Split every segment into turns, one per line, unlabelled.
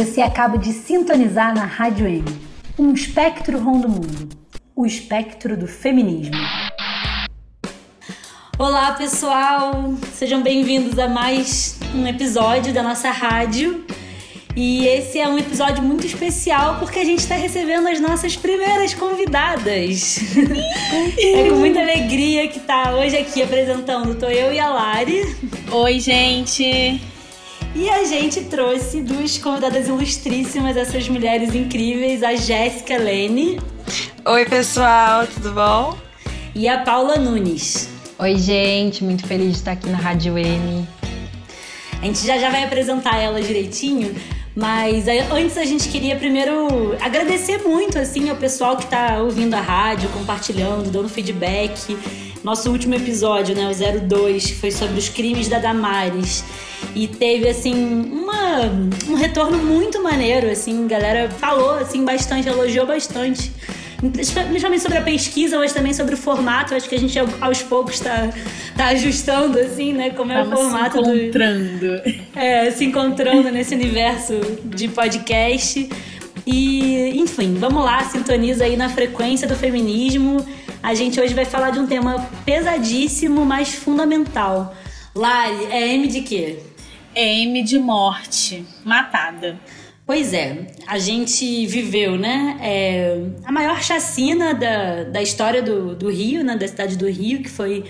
Você acaba de sintonizar na Rádio M, um espectro rondo mundo, o espectro do feminismo.
Olá, pessoal! Sejam bem-vindos a mais um episódio da nossa rádio. E esse é um episódio muito especial porque a gente está recebendo as nossas primeiras convidadas. é com muita alegria que tá hoje aqui apresentando. Tô eu e a Lari.
Oi, gente!
E a gente trouxe duas convidadas ilustríssimas, essas mulheres incríveis, a Jéssica Lene.
Oi, pessoal, tudo bom?
E a Paula Nunes.
Oi, gente, muito feliz de estar aqui na Rádio M.
A gente já já vai apresentar ela direitinho, mas antes a gente queria primeiro agradecer muito assim ao pessoal que está ouvindo a rádio, compartilhando, dando feedback. Nosso último episódio, né, o 02, foi sobre os crimes da Damares. E teve assim uma, um retorno muito maneiro, assim, a galera falou assim bastante, elogiou bastante principalmente sobre a pesquisa, mas também sobre o formato. Acho que a gente aos poucos está tá ajustando, assim, né? Como é o formato.
Se encontrando. Do,
é, se encontrando nesse universo de podcast. E, enfim, vamos lá, sintoniza aí na frequência do feminismo. A gente hoje vai falar de um tema pesadíssimo, mas fundamental. Lari, é M de quê?
É M de morte, matada.
Pois é, a gente viveu, né? É, a maior chacina da, da história do, do Rio, né? Da cidade do Rio, que foi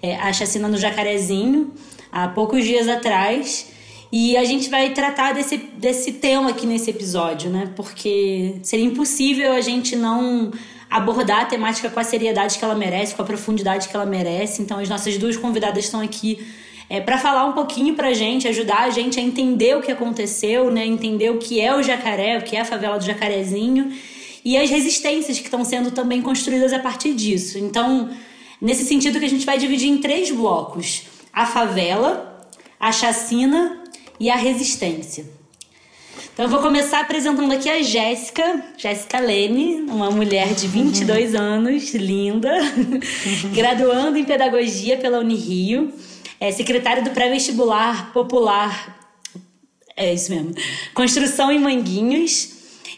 é, a chacina no Jacarezinho, há poucos dias atrás. E a gente vai tratar desse, desse tema aqui nesse episódio, né? Porque seria impossível a gente não abordar a temática com a seriedade que ela merece, com a profundidade que ela merece. Então, as nossas duas convidadas estão aqui é, para falar um pouquinho pra gente, ajudar a gente a entender o que aconteceu, né? Entender o que é o jacaré, o que é a favela do jacarezinho e as resistências que estão sendo também construídas a partir disso. Então, nesse sentido que a gente vai dividir em três blocos: a favela, a chacina e a resistência. Então eu vou começar apresentando aqui a Jéssica, Jéssica Lene, uma mulher de 22 anos, linda, graduando em pedagogia pela Unirio é secretária do pré-vestibular popular. É isso mesmo. Construção em Manguinhos.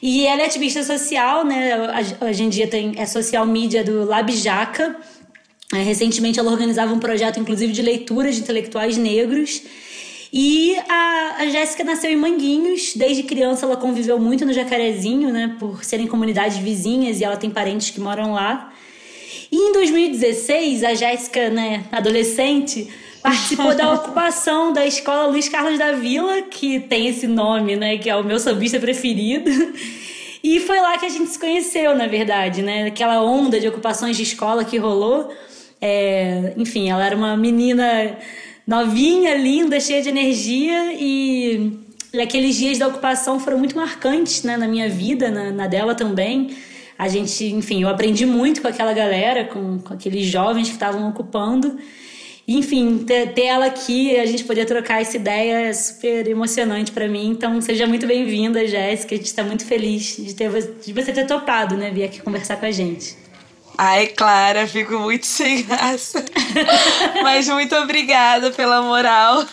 E ela é ativista social, né? Hoje em dia tem, é social media do Labjaca. É, recentemente ela organizava um projeto, inclusive, de leituras de intelectuais negros. E a, a Jéssica nasceu em Manguinhos. Desde criança ela conviveu muito no Jacarezinho, né? Por serem comunidades vizinhas e ela tem parentes que moram lá. E em 2016, a Jéssica, né, adolescente, participou da ocupação da escola Luiz Carlos da Vila, que tem esse nome, né, que é o meu sambista preferido. E foi lá que a gente se conheceu, na verdade, né? Aquela onda de ocupações de escola que rolou. É, enfim, ela era uma menina novinha, linda, cheia de energia e, aqueles dias da ocupação foram muito marcantes né, na minha vida, na, na dela também. A gente, enfim, eu aprendi muito com aquela galera, com, com aqueles jovens que estavam ocupando. Enfim, ter, ter ela aqui, a gente poder trocar essa ideia é super emocionante para mim. Então, seja muito bem-vinda, Jéssica. A gente está muito feliz de, ter, de você ter topado, né? Vir aqui conversar com a gente.
Ai, Clara, fico muito sem graça. Mas muito obrigada pela moral.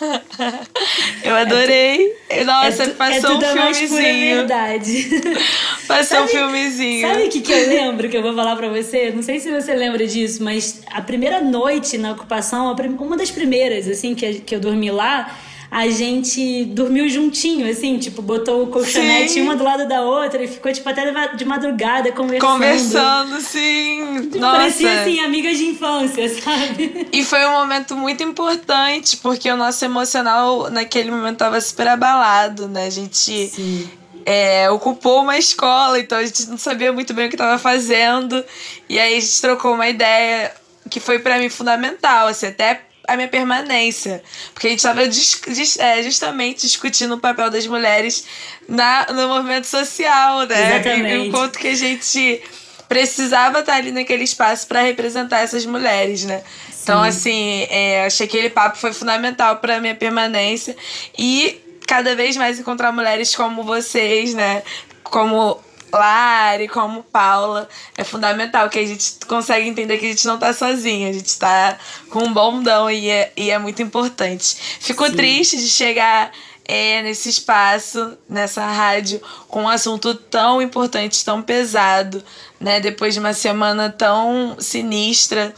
Eu adorei.
É
Nossa,
é
passou
é
um filmezinho.
verdade.
Passou sabe, um filmezinho.
Sabe o que, que eu lembro que eu vou falar pra você? Não sei se você lembra disso, mas a primeira noite na ocupação, uma das primeiras, assim, que, que eu dormi lá a gente dormiu juntinho, assim, tipo, botou o colchonete sim. uma do lado da outra e ficou, tipo, até de madrugada conversando.
Conversando, sim.
Tipo,
Nossa.
Parecia, assim, amigas de infância, sabe?
E foi um momento muito importante, porque o nosso emocional naquele momento tava super abalado, né? A gente. É, ocupou uma escola, então a gente não sabia muito bem o que estava fazendo. E aí a gente trocou uma ideia que foi para mim fundamental, assim, até a minha permanência. Porque a gente estava é, justamente discutindo o papel das mulheres na, no movimento social, né?
Exatamente.
E, o quanto que a gente precisava estar ali naquele espaço para representar essas mulheres, né? Sim. Então, assim, é, achei que aquele papo foi fundamental para minha permanência e cada vez mais encontrar mulheres como vocês, né? Como Lari, como Paula, é fundamental que a gente consegue entender que a gente não tá sozinha, a gente tá com um bondão e é, e é muito importante. Fico Sim. triste de chegar é, nesse espaço, nessa rádio, com um assunto tão importante, tão pesado, né? Depois de uma semana tão sinistra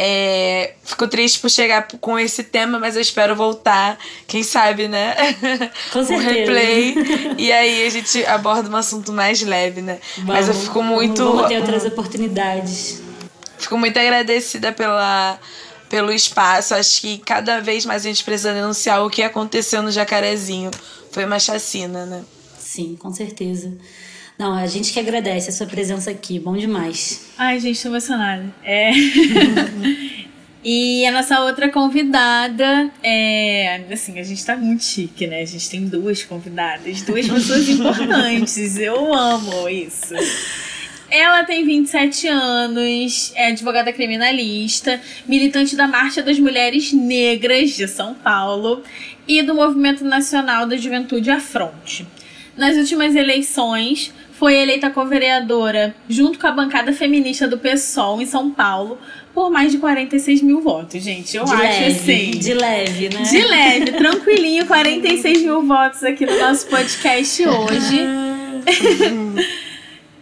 é, fico triste por chegar com esse tema, mas eu espero voltar, quem sabe, né?
Com certeza.
o replay. e aí a gente aborda um assunto mais leve, né? Vamos, mas eu fico muito.
Vamos ter outras oportunidades.
Fico muito agradecida pela, pelo espaço. Acho que cada vez mais a gente precisa denunciar o que aconteceu no Jacarezinho. Foi uma chacina, né?
Sim, com certeza. Não, a gente que agradece a sua presença aqui, bom demais.
Ai, gente, tô emocionada. É. e a nossa outra convidada é. Assim, a gente tá muito chique, né? A gente tem duas convidadas, duas pessoas importantes. Eu amo isso. Ela tem 27 anos, é advogada criminalista, militante da Marcha das Mulheres Negras de São Paulo e do Movimento Nacional da Juventude Afronte. Nas últimas eleições, foi eleita co-vereadora junto com a bancada feminista do PSOL em São Paulo por mais de 46 mil votos, gente. Eu
de
acho
leve,
assim.
De leve, né?
De leve, tranquilinho, 46 mil votos aqui no nosso podcast hoje.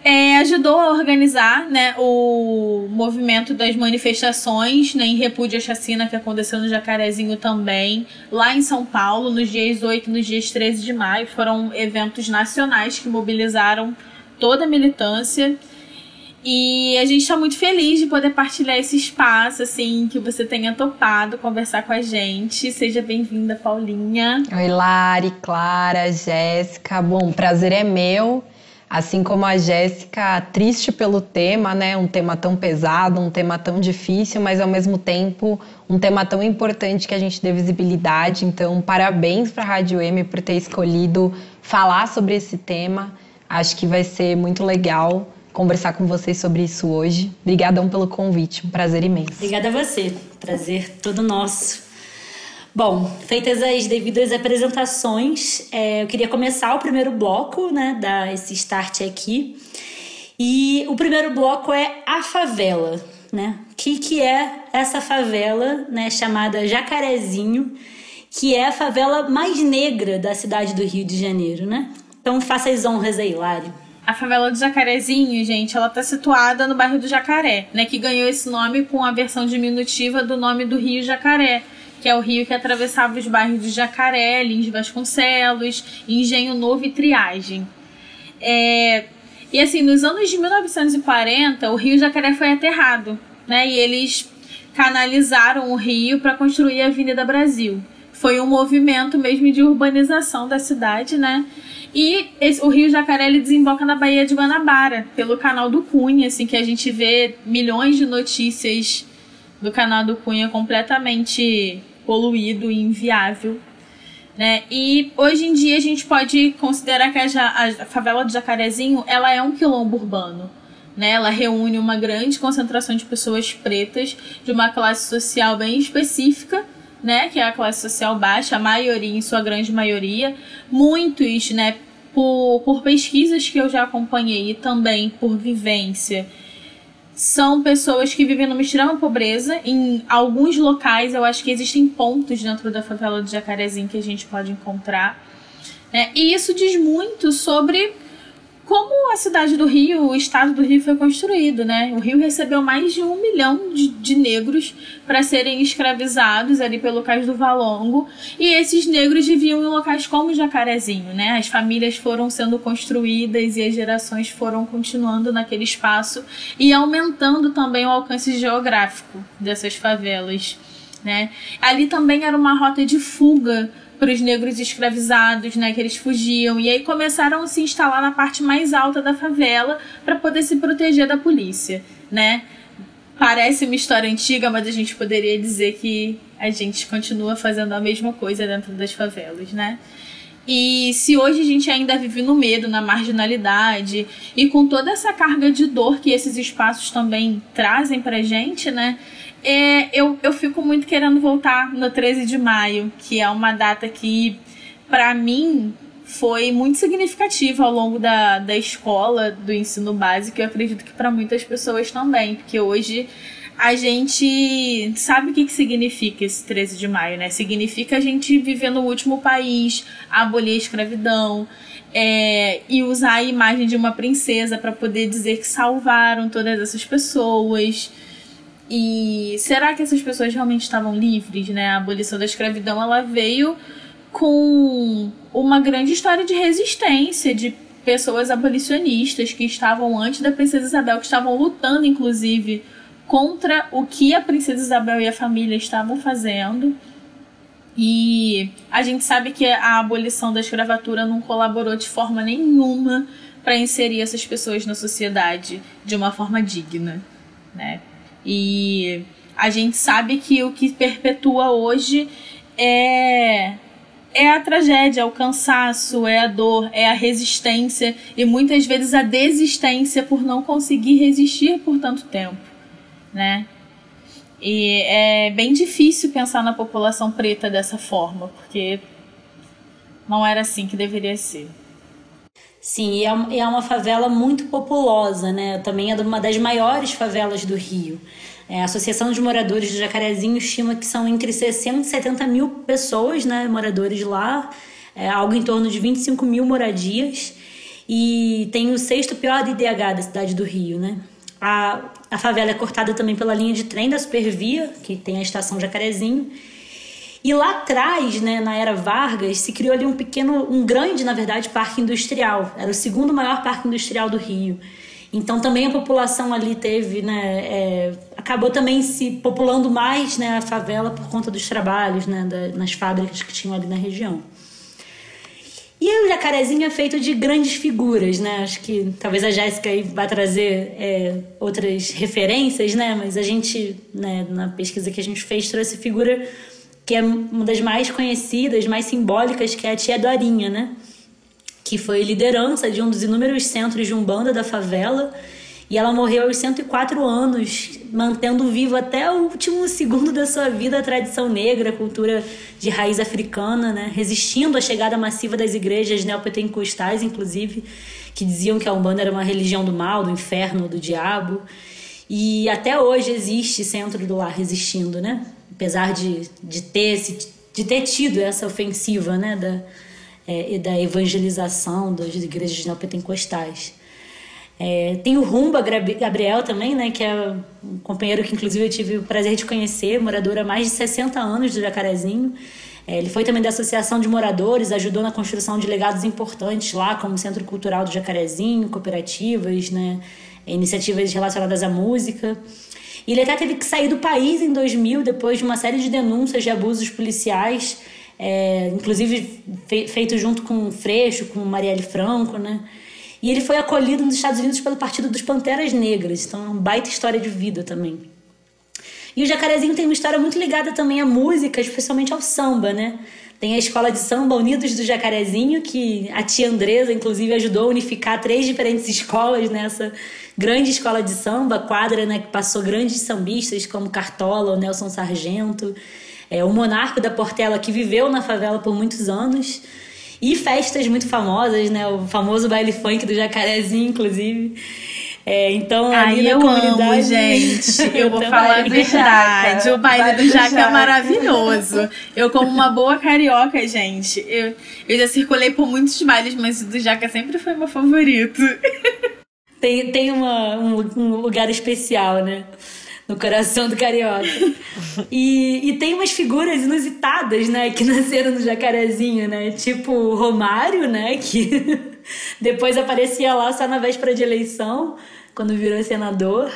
é, ajudou a organizar né, o movimento das manifestações né, em repúdio à chacina que aconteceu no Jacarezinho também, lá em São Paulo, nos dias 8 e nos dias 13 de maio. Foram eventos nacionais que mobilizaram toda a militância. E a gente está muito feliz de poder partilhar esse espaço, assim, que você tenha topado conversar com a gente. Seja bem-vinda, Paulinha.
Oi, Lari, Clara, Jéssica. Bom, prazer é meu. Assim como a Jéssica, triste pelo tema, né? Um tema tão pesado, um tema tão difícil, mas ao mesmo tempo um tema tão importante que a gente dê visibilidade. Então, parabéns para a Rádio M por ter escolhido falar sobre esse tema. Acho que vai ser muito legal conversar com vocês sobre isso hoje. Obrigadão pelo convite, um prazer imenso.
Obrigada a você, prazer todo nosso. Bom, feitas as devidas apresentações, é, eu queria começar o primeiro bloco, né, dar esse start aqui. E o primeiro bloco é a favela, né? O que, que é essa favela, né, chamada Jacarezinho, que é a favela mais negra da cidade do Rio de Janeiro, né? Então faça as honras aí, Lari.
A favela do Jacarezinho, gente, ela tá situada no bairro do Jacaré, né, que ganhou esse nome com a versão diminutiva do nome do Rio Jacaré que é o rio que atravessava os bairros de Jacaré, Lins Vasconcelos, Engenho Novo e Triagem. É, e assim, nos anos de 1940, o rio Jacaré foi aterrado, né? E eles canalizaram o rio para construir a Avenida Brasil. Foi um movimento mesmo de urbanização da cidade, né? E esse, o Rio Jacaré ele desemboca na Baía de Guanabara, pelo canal do Cunha, assim, que a gente vê milhões de notícias do canal do Cunha completamente poluído e inviável. Né? E hoje em dia a gente pode considerar que a, a favela do Jacarezinho ela é um quilombo urbano. Né? Ela reúne uma grande concentração de pessoas pretas de uma classe social bem específica, né? que é a classe social baixa, a maioria, em sua grande maioria. Muitos, né, por, por pesquisas que eu já acompanhei e também por vivência, são pessoas que vivem numa extrema pobreza. Em alguns locais, eu acho que existem pontos dentro da favela do Jacarezinho que a gente pode encontrar. Né? E isso diz muito sobre como a cidade do Rio, o estado do Rio foi construído, né? O Rio recebeu mais de um milhão de, de negros para serem escravizados ali pelo Cais do Valongo. E esses negros viviam em locais como Jacarezinho, né? As famílias foram sendo construídas e as gerações foram continuando naquele espaço e aumentando também o alcance geográfico dessas favelas, né? Ali também era uma rota de fuga para os negros escravizados, né, que eles fugiam. E aí começaram a se instalar na parte mais alta da favela para poder se proteger da polícia, né? Parece uma história antiga, mas a gente poderia dizer que a gente continua fazendo a mesma coisa dentro das favelas, né? E se hoje a gente ainda vive no medo, na marginalidade e com toda essa carga de dor que esses espaços também trazem pra gente, né? É, eu, eu fico muito querendo voltar no 13 de maio, que é uma data que, para mim, foi muito significativa ao longo da, da escola, do ensino básico, e eu acredito que para muitas pessoas também, porque hoje a gente sabe o que, que significa esse 13 de maio, né? Significa a gente viver no último país, abolir a escravidão é, e usar a imagem de uma princesa para poder dizer que salvaram todas essas pessoas. E será que essas pessoas realmente estavam livres, né? A abolição da escravidão ela veio com uma grande história de resistência, de pessoas abolicionistas que estavam antes da princesa Isabel, que estavam lutando, inclusive, contra o que a princesa Isabel e a família estavam fazendo. E a gente sabe que a abolição da escravatura não colaborou de forma nenhuma para inserir essas pessoas na sociedade de uma forma digna, né? E a gente sabe que o que perpetua hoje é é a tragédia, é o cansaço, é a dor, é a resistência e muitas vezes a desistência por não conseguir resistir por tanto tempo, né? E é bem difícil pensar na população preta dessa forma, porque não era assim que deveria ser.
Sim, e é, é uma favela muito populosa, né? Também é uma das maiores favelas do Rio. É, a Associação de Moradores do Jacarezinho estima que são entre 60 e 70 mil pessoas, né, moradores lá, é, algo em torno de 25 mil moradias, e tem o sexto pior IDH da cidade do Rio, né? A, a favela é cortada também pela linha de trem da Supervia, que tem a estação Jacarezinho, e lá atrás, né, na era Vargas, se criou ali um pequeno, um grande, na verdade, parque industrial. Era o segundo maior parque industrial do Rio. Então também a população ali teve, né, é, acabou também se populando mais, né, a favela por conta dos trabalhos, né, da, nas fábricas que tinham ali na região. E o Jacarezinho é feito de grandes figuras, né? Acho que talvez a Jéssica aí vá trazer é, outras referências, né? Mas a gente, né, na pesquisa que a gente fez, trouxe figura que é uma das mais conhecidas, mais simbólicas, que é a Tia Dorinha, né? que foi liderança de um dos inúmeros centros de umbanda da favela. E ela morreu aos 104 anos, mantendo vivo até o último segundo da sua vida a tradição negra, a cultura de raiz africana, né? resistindo à chegada massiva das igrejas neopentecostais, inclusive, que diziam que a Umbanda era uma religião do mal, do inferno, do diabo. E até hoje existe Centro do Lar resistindo, né? Apesar de, de, ter, de ter tido essa ofensiva né? da, é, e da evangelização das igrejas neopentecostais. É, tem o Rumba Gabriel também, né, que é um companheiro que inclusive eu tive o prazer de conhecer, morador há mais de 60 anos do Jacarezinho. É, ele foi também da Associação de Moradores, ajudou na construção de legados importantes lá, como Centro Cultural do Jacarezinho, cooperativas, né, iniciativas relacionadas à música. E ele até teve que sair do país em 2000, depois de uma série de denúncias de abusos policiais é, inclusive fe feito junto com o Freixo, com Marielle Franco, né? E ele foi acolhido nos Estados Unidos pelo Partido dos Panteras Negras, então é uma baita história de vida também. E o Jacarezinho tem uma história muito ligada também à música, especialmente ao samba, né? Tem a escola de samba Unidos do Jacarezinho, que a tia Andresa, inclusive, ajudou a unificar três diferentes escolas nessa grande escola de samba, quadra, né, que passou grandes sambistas como Cartola, o Nelson Sargento, é, o monarca da Portela que viveu na favela por muitos anos. E festas muito famosas, né? O famoso baile funk do Jacarezinho, inclusive. É, então, ali na
eu
comunidade...
amo, gente. Eu vou falar a verdade. O baile, baile do, Jaca, Jaca é maravilhoso. Eu, como uma boa carioca, gente, eu, eu já circulei por muitos bailes, mas o do Jaca sempre foi meu favorito.
Tem, tem uma, um, um lugar especial, né? no coração do carioca. E, e tem umas figuras inusitadas, né, que nasceram no Jacarezinho, né? Tipo o Romário, né, que depois aparecia lá só na véspera de eleição, quando virou senador.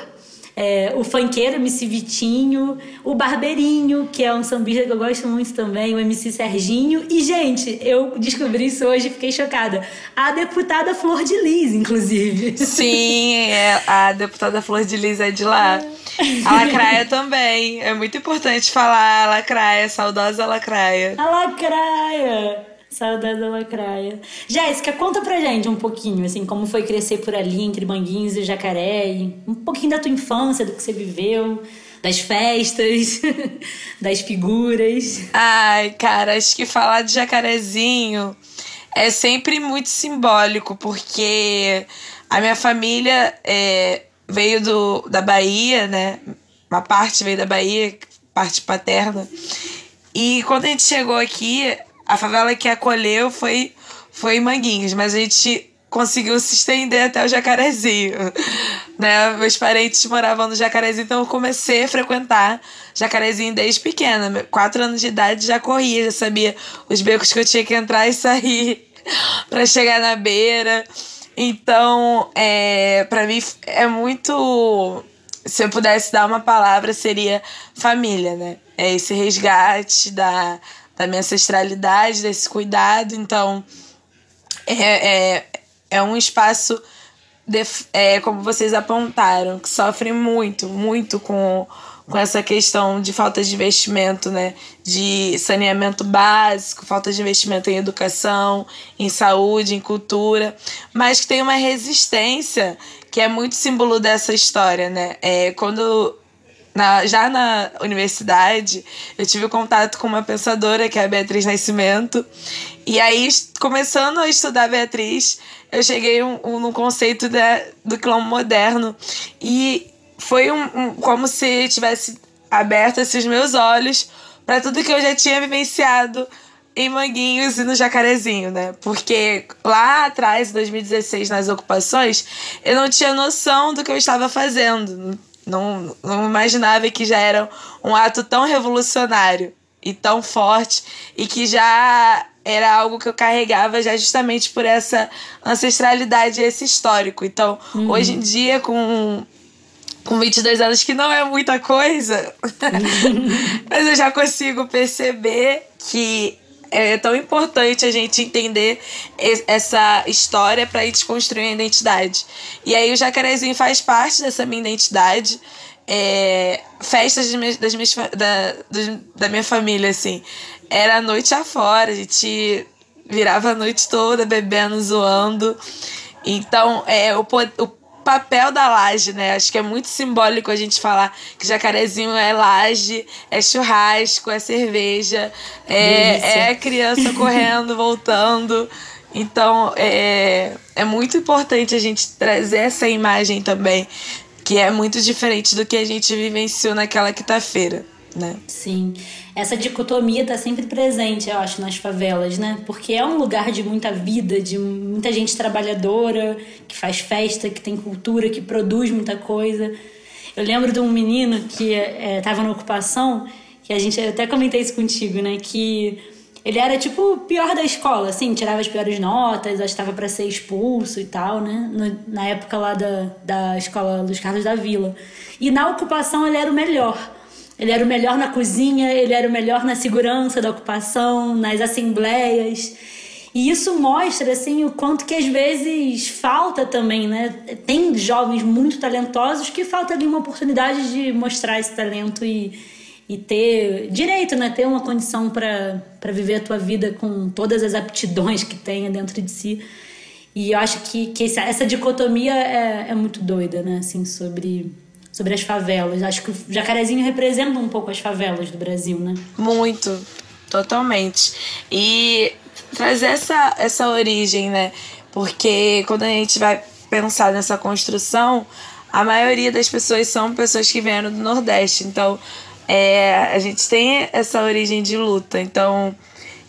É, o funkeiro MC Vitinho, o Barbeirinho, que é um sambista que eu gosto muito também, o MC Serginho. E, gente, eu descobri isso hoje e fiquei chocada. A deputada Flor de Lis, inclusive.
Sim, é, a deputada Flor de Lis é de lá. É. A lacraia também. É muito importante falar a lacraia, saudosa lacraia.
A lacraia! Saudosa lacraia. Jéssica, conta pra gente um pouquinho, assim, como foi crescer por ali, entre Manguinhos e Jacaré. E um pouquinho da tua infância, do que você viveu das festas, das figuras.
Ai, cara, acho que falar de jacarezinho é sempre muito simbólico, porque a minha família é, veio do, da Bahia, né? Uma parte veio da Bahia, parte paterna. E quando a gente chegou aqui, a favela que acolheu foi, foi Manguinhos, mas a gente conseguiu se estender até o Jacarezinho. Né? Meus parentes moravam no Jacarezinho, então eu comecei a frequentar Jacarezinho desde pequena. Quatro anos de idade já corria, já sabia os becos que eu tinha que entrar e sair para chegar na beira. Então, é, para mim é muito. Se eu pudesse dar uma palavra, seria família, né? É esse resgate da, da minha ancestralidade, desse cuidado. Então, é, é, é um espaço, de, é, como vocês apontaram, que sofre muito, muito com, com essa questão de falta de investimento, né? De saneamento básico, falta de investimento em educação, em saúde, em cultura, mas que tem uma resistência que é muito símbolo dessa história, né? É, quando na, já na universidade, eu tive contato com uma pensadora, que é a Beatriz Nascimento. E aí, começando a estudar a Beatriz, eu cheguei um, um, no conceito da, do quilombo moderno. E foi um, um como se tivesse aberto esses meus olhos para tudo que eu já tinha vivenciado em Manguinhos e no Jacarezinho, né? Porque lá atrás, em 2016, nas ocupações, eu não tinha noção do que eu estava fazendo não, não imaginava que já era um ato tão revolucionário e tão forte e que já era algo que eu carregava já justamente por essa ancestralidade, esse histórico. Então, uhum. hoje em dia, com, com 22 anos, que não é muita coisa, mas eu já consigo perceber que é tão importante a gente entender essa história para ir desconstruir a identidade. E aí o Jacarezinho faz parte dessa minha identidade. É, festas das minhas, das minhas, da, da minha família, assim. Era a noite afora, a gente virava a noite toda bebendo, zoando. Então, é, o, o papel da laje, né? Acho que é muito simbólico a gente falar que jacarezinho é laje, é churrasco, é cerveja, é, é criança correndo, voltando. Então é, é muito importante a gente trazer essa imagem também, que é muito diferente do que a gente vivenciou naquela quinta-feira né?
Sim. Essa dicotomia está sempre presente, eu acho, nas favelas, né? Porque é um lugar de muita vida, de muita gente trabalhadora, que faz festa, que tem cultura, que produz muita coisa. Eu lembro de um menino que estava é, na ocupação, que a gente até comentei isso contigo, né? Que ele era tipo o pior da escola, assim, tirava as piores notas, estava para ser expulso e tal, né? No, na época lá da, da escola Luiz Carlos da Vila. E na ocupação ele era o melhor. Ele era o melhor na cozinha, ele era o melhor na segurança da ocupação, nas assembleias. E isso mostra assim o quanto que às vezes falta também, né? Tem jovens muito talentosos que falta ali uma oportunidade de mostrar esse talento e, e ter direito, né? Ter uma condição para viver a tua vida com todas as aptidões que tenha dentro de si. E eu acho que, que essa, essa dicotomia é, é muito doida, né? Assim, sobre sobre as favelas. Acho que o Jacarezinho representa um pouco as favelas do Brasil, né?
Muito, totalmente. E trazer essa, essa origem, né? Porque quando a gente vai pensar nessa construção, a maioria das pessoas são pessoas que vieram do Nordeste. Então, é, a gente tem essa origem de luta. Então,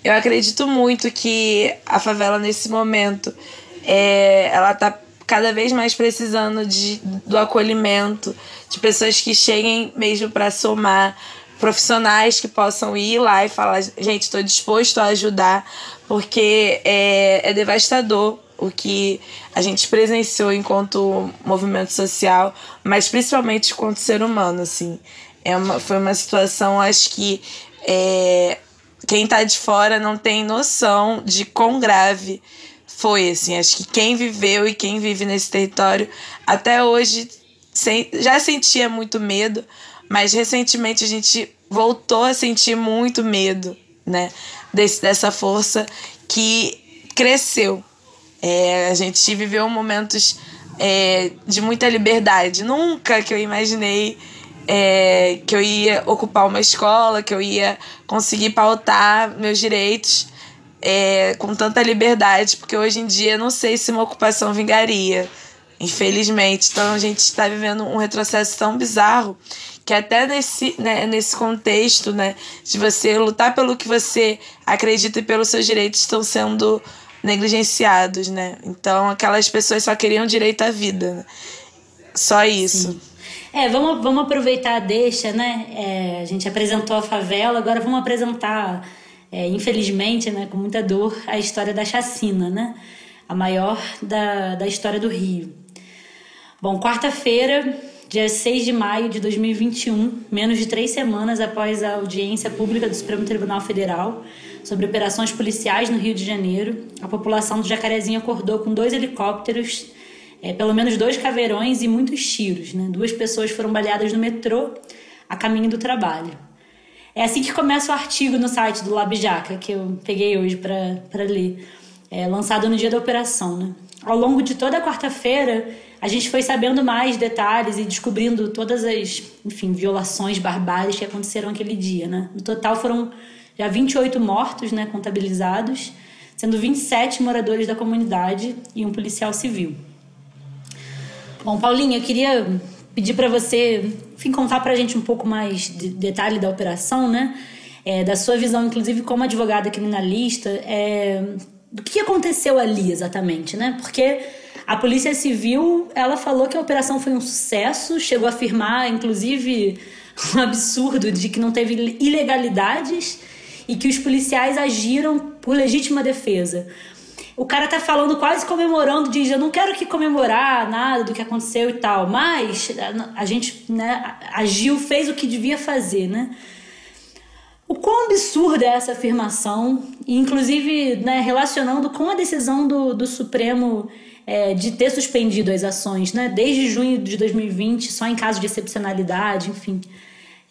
eu acredito muito que a favela, nesse momento, é, ela tá cada vez mais precisando de, do acolhimento, de pessoas que cheguem mesmo para somar, profissionais que possam ir lá e falar: gente, estou disposto a ajudar, porque é, é devastador o que a gente presenciou enquanto movimento social, mas principalmente enquanto ser humano, assim. É uma, foi uma situação, acho que é, quem está de fora não tem noção de quão grave foi, assim. Acho que quem viveu e quem vive nesse território até hoje já sentia muito medo, mas recentemente a gente voltou a sentir muito medo, né? Desse, dessa força que cresceu. É, a gente viveu momentos é, de muita liberdade. Nunca que eu imaginei é, que eu ia ocupar uma escola, que eu ia conseguir pautar meus direitos é, com tanta liberdade, porque hoje em dia não sei se uma ocupação vingaria, infelizmente. Então a gente está vivendo um retrocesso tão bizarro que até nesse, né, nesse contexto né, de você lutar pelo que você acredita e pelos seus direitos estão sendo negligenciados, né? Então aquelas pessoas só queriam direito à vida. Né? Só isso. Sim.
É, vamos, vamos aproveitar a deixa, né? É, a gente apresentou a favela, agora vamos apresentar, é, infelizmente, né, com muita dor, a história da chacina, né? A maior da, da história do Rio. Bom, quarta-feira, dia 6 de maio de 2021, menos de três semanas após a audiência pública do Supremo Tribunal Federal sobre operações policiais no Rio de Janeiro, a população do Jacarezinho acordou com dois helicópteros, é, pelo menos dois caveirões e muitos tiros. Né? Duas pessoas foram baleadas no metrô a caminho do trabalho. É assim que começa o artigo no site do Labjaca, que eu peguei hoje para ler, é, lançado no dia da operação. Né? Ao longo de toda a quarta-feira, a gente foi sabendo mais detalhes e descobrindo todas as, enfim, violações barbárias que aconteceram aquele dia, né? No total foram já 28 mortos, né, contabilizados, sendo 27 moradores da comunidade e um policial civil. Bom, Paulinha, eu queria pedir para você, enfim, contar para a gente um pouco mais de detalhe da operação, né? É, da sua visão, inclusive, como advogada criminalista, é, do que aconteceu ali exatamente, né? Porque a Polícia Civil, ela falou que a operação foi um sucesso, chegou a afirmar, inclusive, um absurdo de que não teve ilegalidades e que os policiais agiram por legítima defesa. O cara tá falando quase comemorando, diz: Eu não quero que comemorar nada do que aconteceu e tal, mas a gente né, agiu, fez o que devia fazer, né? O quão absurda é essa afirmação, inclusive né, relacionando com a decisão do, do Supremo é, de ter suspendido as ações, né? Desde junho de 2020, só em caso de excepcionalidade, enfim.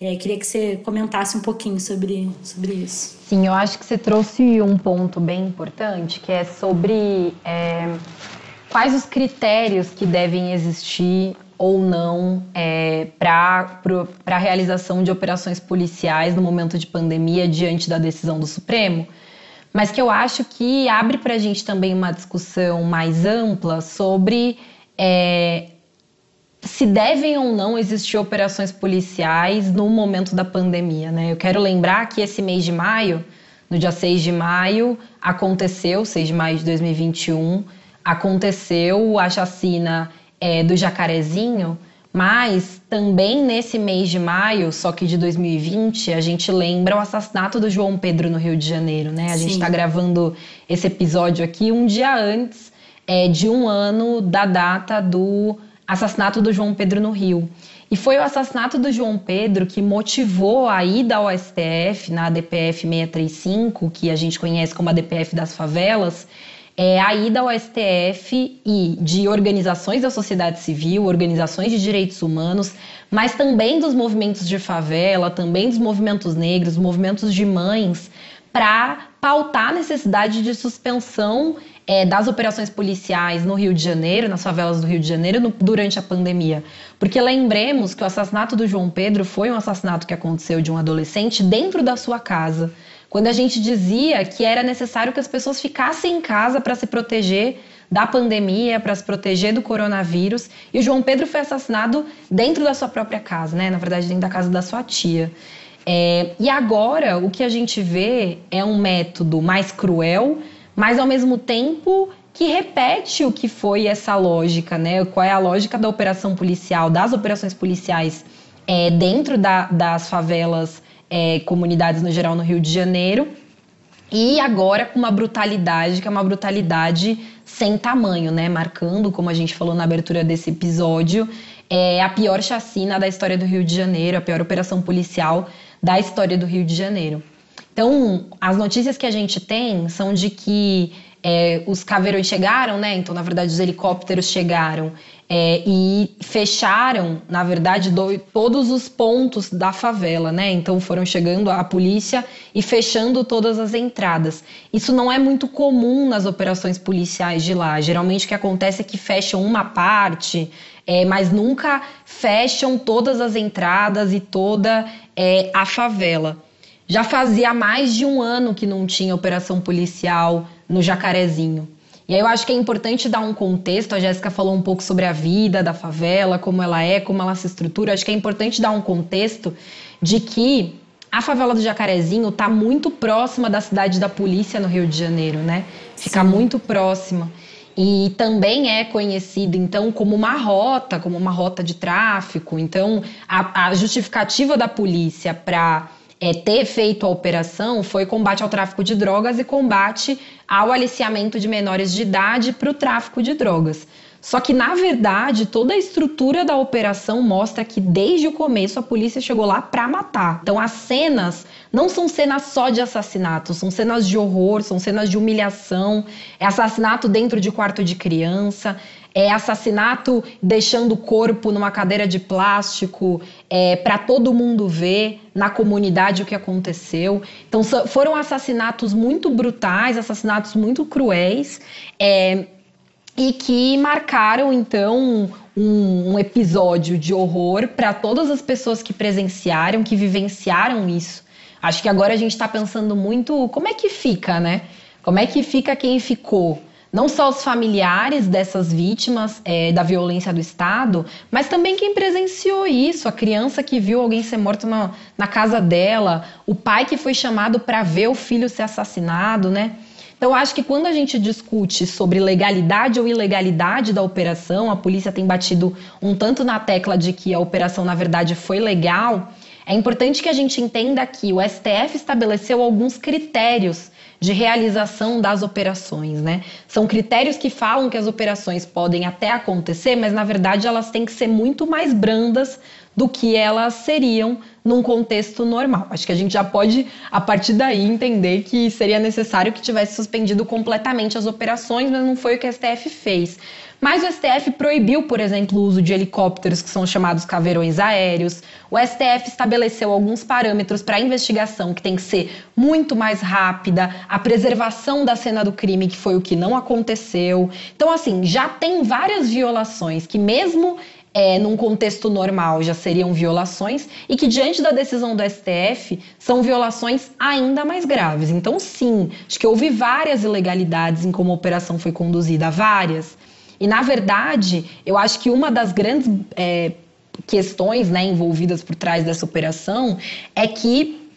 É, queria que você comentasse um pouquinho sobre, sobre isso.
Sim, eu acho que você trouxe um ponto bem importante, que é sobre é, quais os critérios que devem existir ou não é, para a realização de operações policiais no momento de pandemia diante da decisão do Supremo mas que eu acho que abre para a gente também uma discussão mais ampla sobre é, se devem ou não existir operações policiais no momento da pandemia. Né? Eu quero lembrar que esse mês de maio, no dia 6 de maio, aconteceu, 6 de maio de 2021, aconteceu a chacina é, do Jacarezinho, mas também nesse mês de maio, só que de 2020, a gente lembra o assassinato do João Pedro no Rio de Janeiro, né? A Sim. gente está gravando esse episódio aqui um dia antes é, de um ano da data do assassinato do João Pedro no Rio. E foi o assassinato do João Pedro que motivou a ida ao STF na DPF 635, que a gente conhece como a DPF das favelas, é, a ida ao STF e de organizações da sociedade civil, organizações de direitos humanos, mas também dos movimentos de favela, também dos movimentos negros, movimentos de mães, para pautar a necessidade de suspensão é, das operações policiais no Rio de Janeiro, nas favelas do Rio de Janeiro, no, durante a pandemia. Porque lembremos que o assassinato do João Pedro foi um assassinato que aconteceu de um adolescente dentro da sua casa quando a gente dizia que era necessário que as pessoas ficassem em casa para se proteger da pandemia, para se proteger do coronavírus. E o João Pedro foi assassinado dentro da sua própria casa, né? Na verdade, dentro da casa da sua tia. É, e agora o que a gente vê é um método mais cruel, mas ao mesmo tempo que repete o que foi essa lógica, né? Qual é a lógica da operação policial, das operações policiais é, dentro da, das favelas é, comunidades no geral no Rio de Janeiro. E agora com uma brutalidade, que é uma brutalidade sem tamanho, né? Marcando, como a gente falou na abertura desse episódio, é a pior chacina da história do Rio de Janeiro, a pior operação policial da história do Rio de Janeiro. Então, as notícias que a gente tem são de que é, os caveirões chegaram, né? Então, na verdade, os helicópteros chegaram é, e fecharam, na verdade, do, todos os pontos da favela, né? Então, foram chegando a polícia e fechando todas as entradas. Isso não é muito comum nas operações policiais de lá. Geralmente, o que acontece é que fecham uma parte, é, mas nunca fecham todas as entradas e toda é, a favela. Já fazia mais de um ano que não tinha operação policial no Jacarezinho. E aí eu acho que é importante dar um contexto. A Jéssica falou um pouco sobre a vida da favela, como ela é, como ela se estrutura. Acho que é importante dar um contexto de que a favela do Jacarezinho está muito próxima da cidade da polícia no Rio de Janeiro, né? Fica Sim. muito próxima. E também é conhecido, então, como uma rota, como uma rota de tráfico. Então, a, a justificativa da polícia para é, ter feito a operação foi combate ao tráfico de drogas e combate ao aliciamento de menores de idade para o tráfico de drogas. Só que, na verdade, toda a estrutura da operação mostra que desde o começo a polícia chegou lá para matar. Então, as cenas não são cenas só de assassinato, são cenas de horror, são cenas de humilhação, é assassinato dentro de quarto de criança, é assassinato deixando o corpo numa cadeira de plástico é, para todo mundo ver na comunidade o que aconteceu. Então foram assassinatos muito brutais, assassinatos muito cruéis é, e que marcaram então um, um episódio de horror para todas as pessoas que presenciaram, que vivenciaram isso. Acho que agora a gente está pensando muito como é que fica, né? Como é que fica quem ficou? Não só os familiares dessas vítimas é, da violência do Estado, mas também quem presenciou isso, a criança que viu alguém ser morto na, na casa dela, o pai que foi chamado para ver o filho ser assassinado, né? Então, acho que quando a gente discute sobre legalidade ou ilegalidade da operação, a polícia tem batido um tanto na tecla de que a operação, na verdade, foi legal. É importante que a gente entenda que o STF estabeleceu alguns critérios de realização das operações, né? São critérios que falam que as operações podem até acontecer, mas na verdade elas têm que ser muito mais brandas do que elas seriam num contexto normal. Acho que a gente já pode, a partir daí, entender que seria necessário que tivesse suspendido completamente as operações, mas não foi o que a STF fez. Mas o STF proibiu, por exemplo, o uso de helicópteros, que são chamados caveirões aéreos. O STF estabeleceu alguns parâmetros para a investigação que tem que ser muito mais rápida, a preservação da cena do crime, que foi o que não aconteceu. Então, assim, já tem várias violações que, mesmo é, num contexto normal já seriam violações e que diante da decisão do STF são violações ainda mais graves. Então, sim, acho que houve várias ilegalidades em como a operação foi conduzida, várias. E, na verdade, eu acho que uma das grandes é, questões né, envolvidas por trás dessa operação é que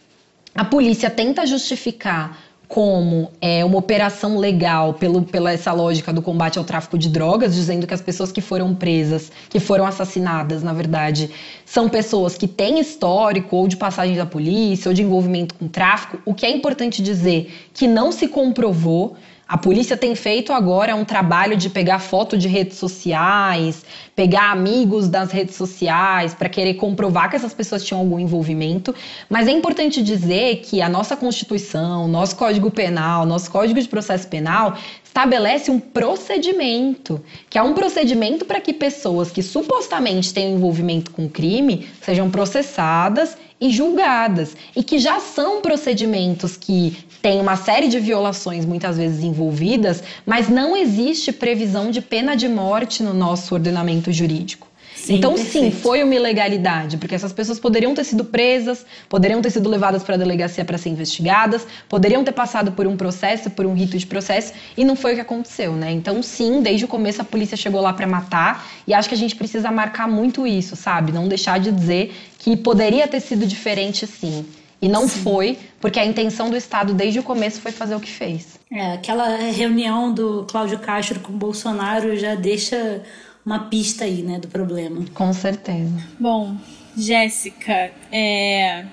a polícia tenta justificar como é, uma operação legal pelo, pela essa lógica do combate ao tráfico de drogas, dizendo que as pessoas que foram presas, que foram assassinadas, na verdade, são pessoas que têm histórico ou de passagem da polícia ou de envolvimento com tráfico. O que é importante dizer que não se comprovou a polícia tem feito agora um trabalho de pegar foto de redes sociais, pegar amigos das redes sociais para querer comprovar que essas pessoas tinham algum envolvimento. Mas é importante dizer que a nossa Constituição, nosso Código Penal, nosso Código de Processo Penal estabelece um procedimento, que é um procedimento para que pessoas que supostamente têm envolvimento com crime sejam processadas e julgadas, e que já são procedimentos que têm uma série de violações muitas vezes envolvidas, mas não existe previsão de pena de morte no nosso ordenamento jurídico. Sim, então, perfeito. sim, foi uma ilegalidade, porque essas pessoas poderiam ter sido presas, poderiam ter sido levadas para a delegacia para ser investigadas, poderiam ter passado por um processo, por um rito de processo, e não foi o que aconteceu, né? Então, sim, desde o começo a polícia chegou lá para matar, e acho que a gente precisa marcar muito isso, sabe? Não deixar de dizer que poderia ter sido diferente, sim. E não Sim. foi, porque a intenção do Estado desde o começo foi fazer o que fez.
É, aquela reunião do Cláudio Castro com o Bolsonaro já deixa uma pista aí, né, do problema.
Com certeza.
Bom, Jéssica, é...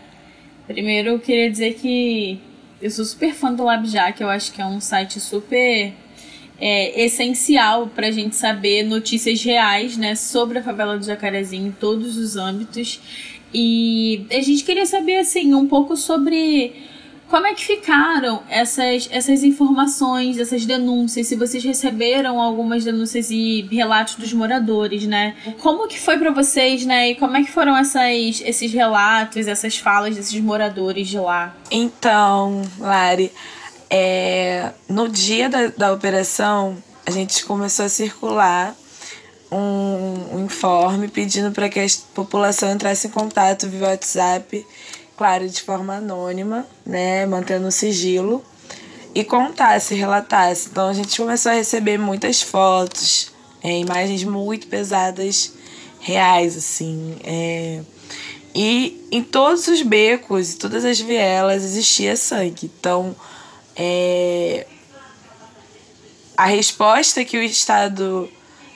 primeiro eu queria dizer que eu sou super fã do LabJack, eu acho que é um site super é, essencial para a gente saber notícias reais, né, sobre a favela do Jacarezinho em todos os âmbitos. E a gente queria saber, assim, um pouco sobre como é que ficaram essas, essas informações, essas denúncias? Se vocês receberam algumas denúncias e relatos dos moradores, né? Como que foi para vocês, né? E como é que foram essas, esses relatos, essas falas desses moradores de lá?
Então, Lari, é, no dia da, da operação, a gente começou a circular um, um informe pedindo para que a população entrasse em contato via WhatsApp claro, de forma anônima, né, mantendo o sigilo, e contasse, relatasse. Então a gente começou a receber muitas fotos, é, imagens muito pesadas, reais, assim. É, e em todos os becos e todas as vielas existia sangue. Então, é, a resposta que o Estado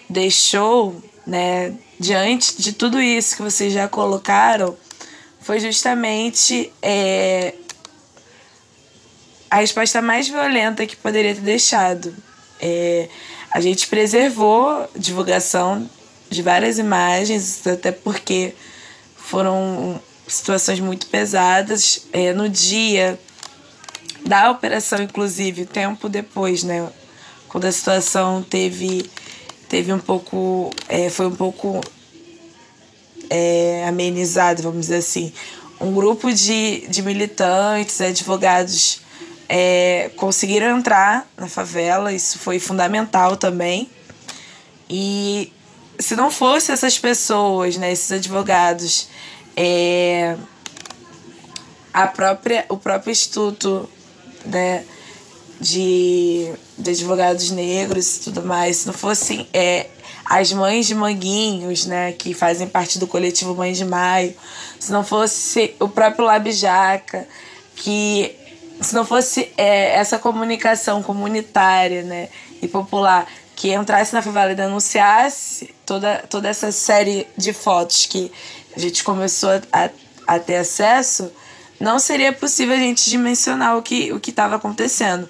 deixou, né, diante de tudo isso que vocês já colocaram, foi justamente é, a resposta mais violenta que poderia ter deixado. É, a gente preservou divulgação de várias imagens, até porque foram situações muito pesadas. É, no dia da operação, inclusive, tempo depois, né? Quando a situação teve, teve um pouco. É, foi um pouco é, amenizado, vamos dizer assim. Um grupo de, de militantes, advogados é, conseguiram entrar na favela, isso foi fundamental também. E se não fosse essas pessoas, né, esses advogados, é, a própria, o próprio Instituto né, de, de Advogados Negros e tudo mais, se não fossem é, as mães de Manguinhos, né, que fazem parte do coletivo Mães de Maio, se não fosse o próprio Labjaca, que se não fosse é, essa comunicação comunitária né, e popular que entrasse na favela e denunciasse toda, toda essa série de fotos que a gente começou a, a ter acesso, não seria possível a gente dimensionar o que o estava acontecendo.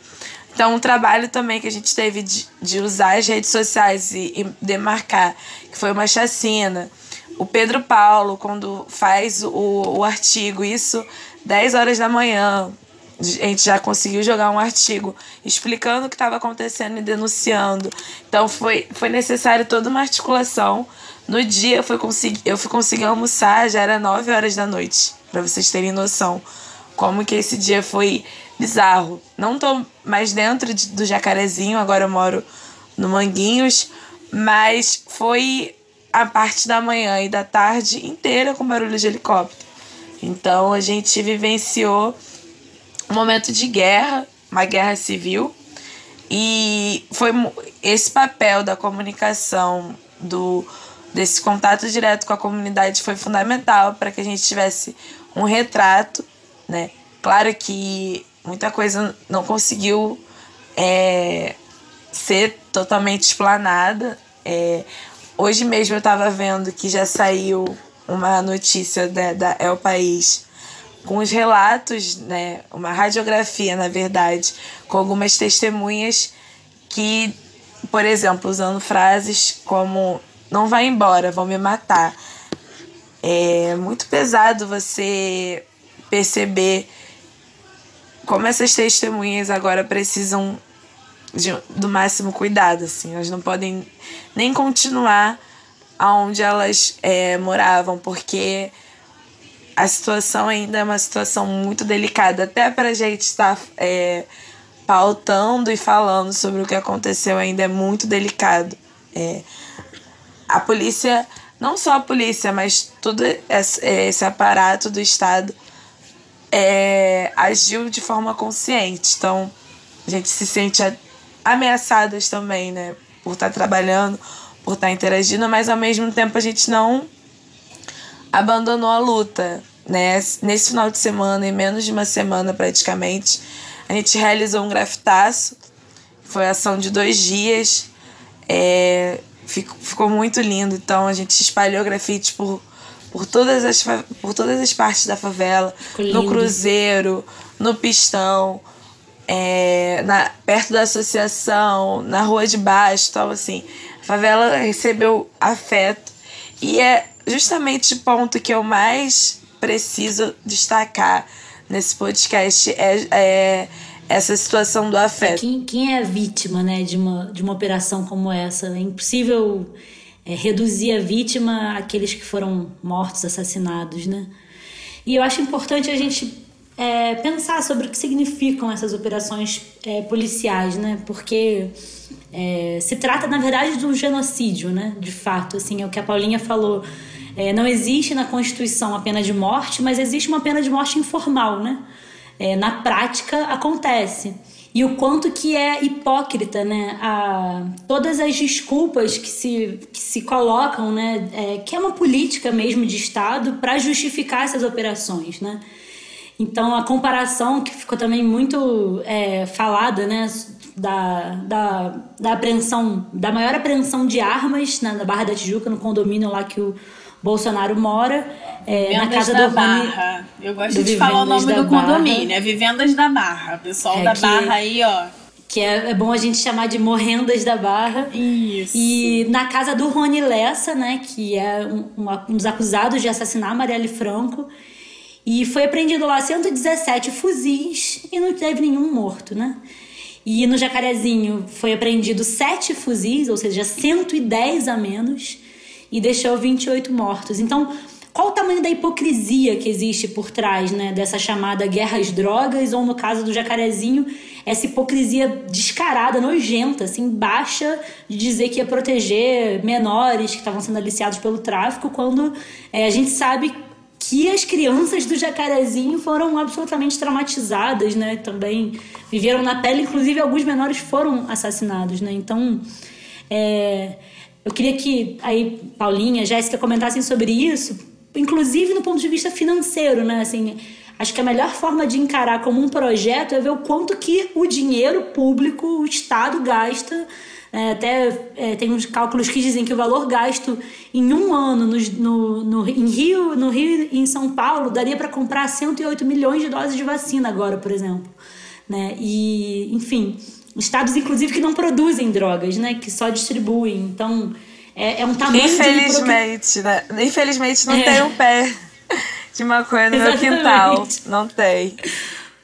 Então, um trabalho também que a gente teve de, de usar as redes sociais e, e demarcar que foi uma chacina. O Pedro Paulo, quando faz o, o artigo, isso 10 horas da manhã, a gente já conseguiu jogar um artigo explicando o que estava acontecendo e denunciando. Então foi, foi necessário toda uma articulação. No dia eu fui, conseguir, eu fui conseguir almoçar, já era 9 horas da noite, para vocês terem noção como que esse dia foi bizarro. Não tô mais dentro de, do Jacarezinho, agora eu moro no Manguinhos, mas foi a parte da manhã e da tarde inteira com barulho de helicóptero. Então a gente vivenciou um momento de guerra, uma guerra civil, e foi esse papel da comunicação, do desse contato direto com a comunidade foi fundamental para que a gente tivesse um retrato, né? Claro que muita coisa não conseguiu é, ser totalmente explanada. É, hoje mesmo eu estava vendo que já saiu uma notícia da, da El País com os relatos, né, uma radiografia, na verdade, com algumas testemunhas que, por exemplo, usando frases como não vai embora, vão me matar. É muito pesado você perceber como essas testemunhas agora precisam de, do máximo cuidado, assim, elas não podem nem continuar aonde elas é, moravam, porque a situação ainda é uma situação muito delicada, até para a gente estar é, pautando e falando sobre o que aconteceu ainda é muito delicado. É, a polícia, não só a polícia, mas todo esse, esse aparato do Estado é, agiu de forma consciente. Então, a gente se sente ameaçadas também, né? Por estar trabalhando, por estar interagindo, mas ao mesmo tempo a gente não abandonou a luta. Né? Nesse final de semana, em menos de uma semana praticamente, a gente realizou um grafitaço. Foi ação de dois dias. É, ficou, ficou muito lindo. Então a gente espalhou grafite por, por, todas, as, por todas as partes da favela. No Cruzeiro, no Pistão, é, na, perto da associação, na rua de baixo. Então, assim, a favela recebeu afeto. E é justamente o ponto que eu mais preciso destacar nesse podcast é, é essa situação do afeto.
Quem, quem é vítima né, de, uma, de uma operação como essa? É impossível é, reduzir a vítima àqueles que foram mortos, assassinados, né? E eu acho importante a gente é, pensar sobre o que significam essas operações é, policiais, né? Porque é, se trata, na verdade, de um genocídio, né? De fato, assim, é o que a Paulinha falou É, não existe na Constituição a pena de morte, mas existe uma pena de morte informal, né? É, na prática acontece. E o quanto que é hipócrita, né? A, todas as desculpas que se, que se colocam, né? É, que é uma política mesmo de Estado para justificar essas operações, né? Então a comparação que ficou também muito é, falada, né? Da, da, da apreensão, da maior apreensão de armas na, na Barra da Tijuca, no condomínio lá que o Bolsonaro mora, é, na casa
da
do
Barra. Eu gosto de falar o nome do condomínio, é Vivendas da Barra. Pessoal é da que, Barra aí, ó.
Que é, é, bom a gente chamar de Morrendas da Barra.
Isso.
E na casa do Rony Lessa, né, que é um, um dos acusados de assassinar Marielle Franco. E foi apreendido lá 117 fuzis e não teve nenhum morto, né? E no Jacarezinho foi apreendido 7 fuzis, ou seja, 110 a menos e deixou 28 mortos. Então, qual o tamanho da hipocrisia que existe por trás né, dessa chamada guerra às drogas, ou no caso do jacarezinho, essa hipocrisia descarada, nojenta, assim, baixa de dizer que ia proteger menores que estavam sendo aliciados pelo tráfico, quando é, a gente sabe que as crianças do Jacarezinho foram absolutamente traumatizadas, né? Também viveram na pele, inclusive alguns menores foram assassinados, né? Então, é, eu queria que aí Paulinha, Jéssica comentassem sobre isso, inclusive no ponto de vista financeiro, né? Assim, acho que a melhor forma de encarar como um projeto é ver o quanto que o dinheiro público, o Estado gasta. É, até é, tem uns cálculos que dizem que o valor gasto em um ano no, no, no em Rio, no Rio e em São Paulo daria para comprar 108 milhões de doses de vacina agora, por exemplo. Né? E, enfim, estados, inclusive, que não produzem drogas, né? Que só distribuem. Então, é, é um tamanho
Infelizmente,
de...
né? Infelizmente não é. tem um pé de maconha no Exatamente. meu quintal. Não tem.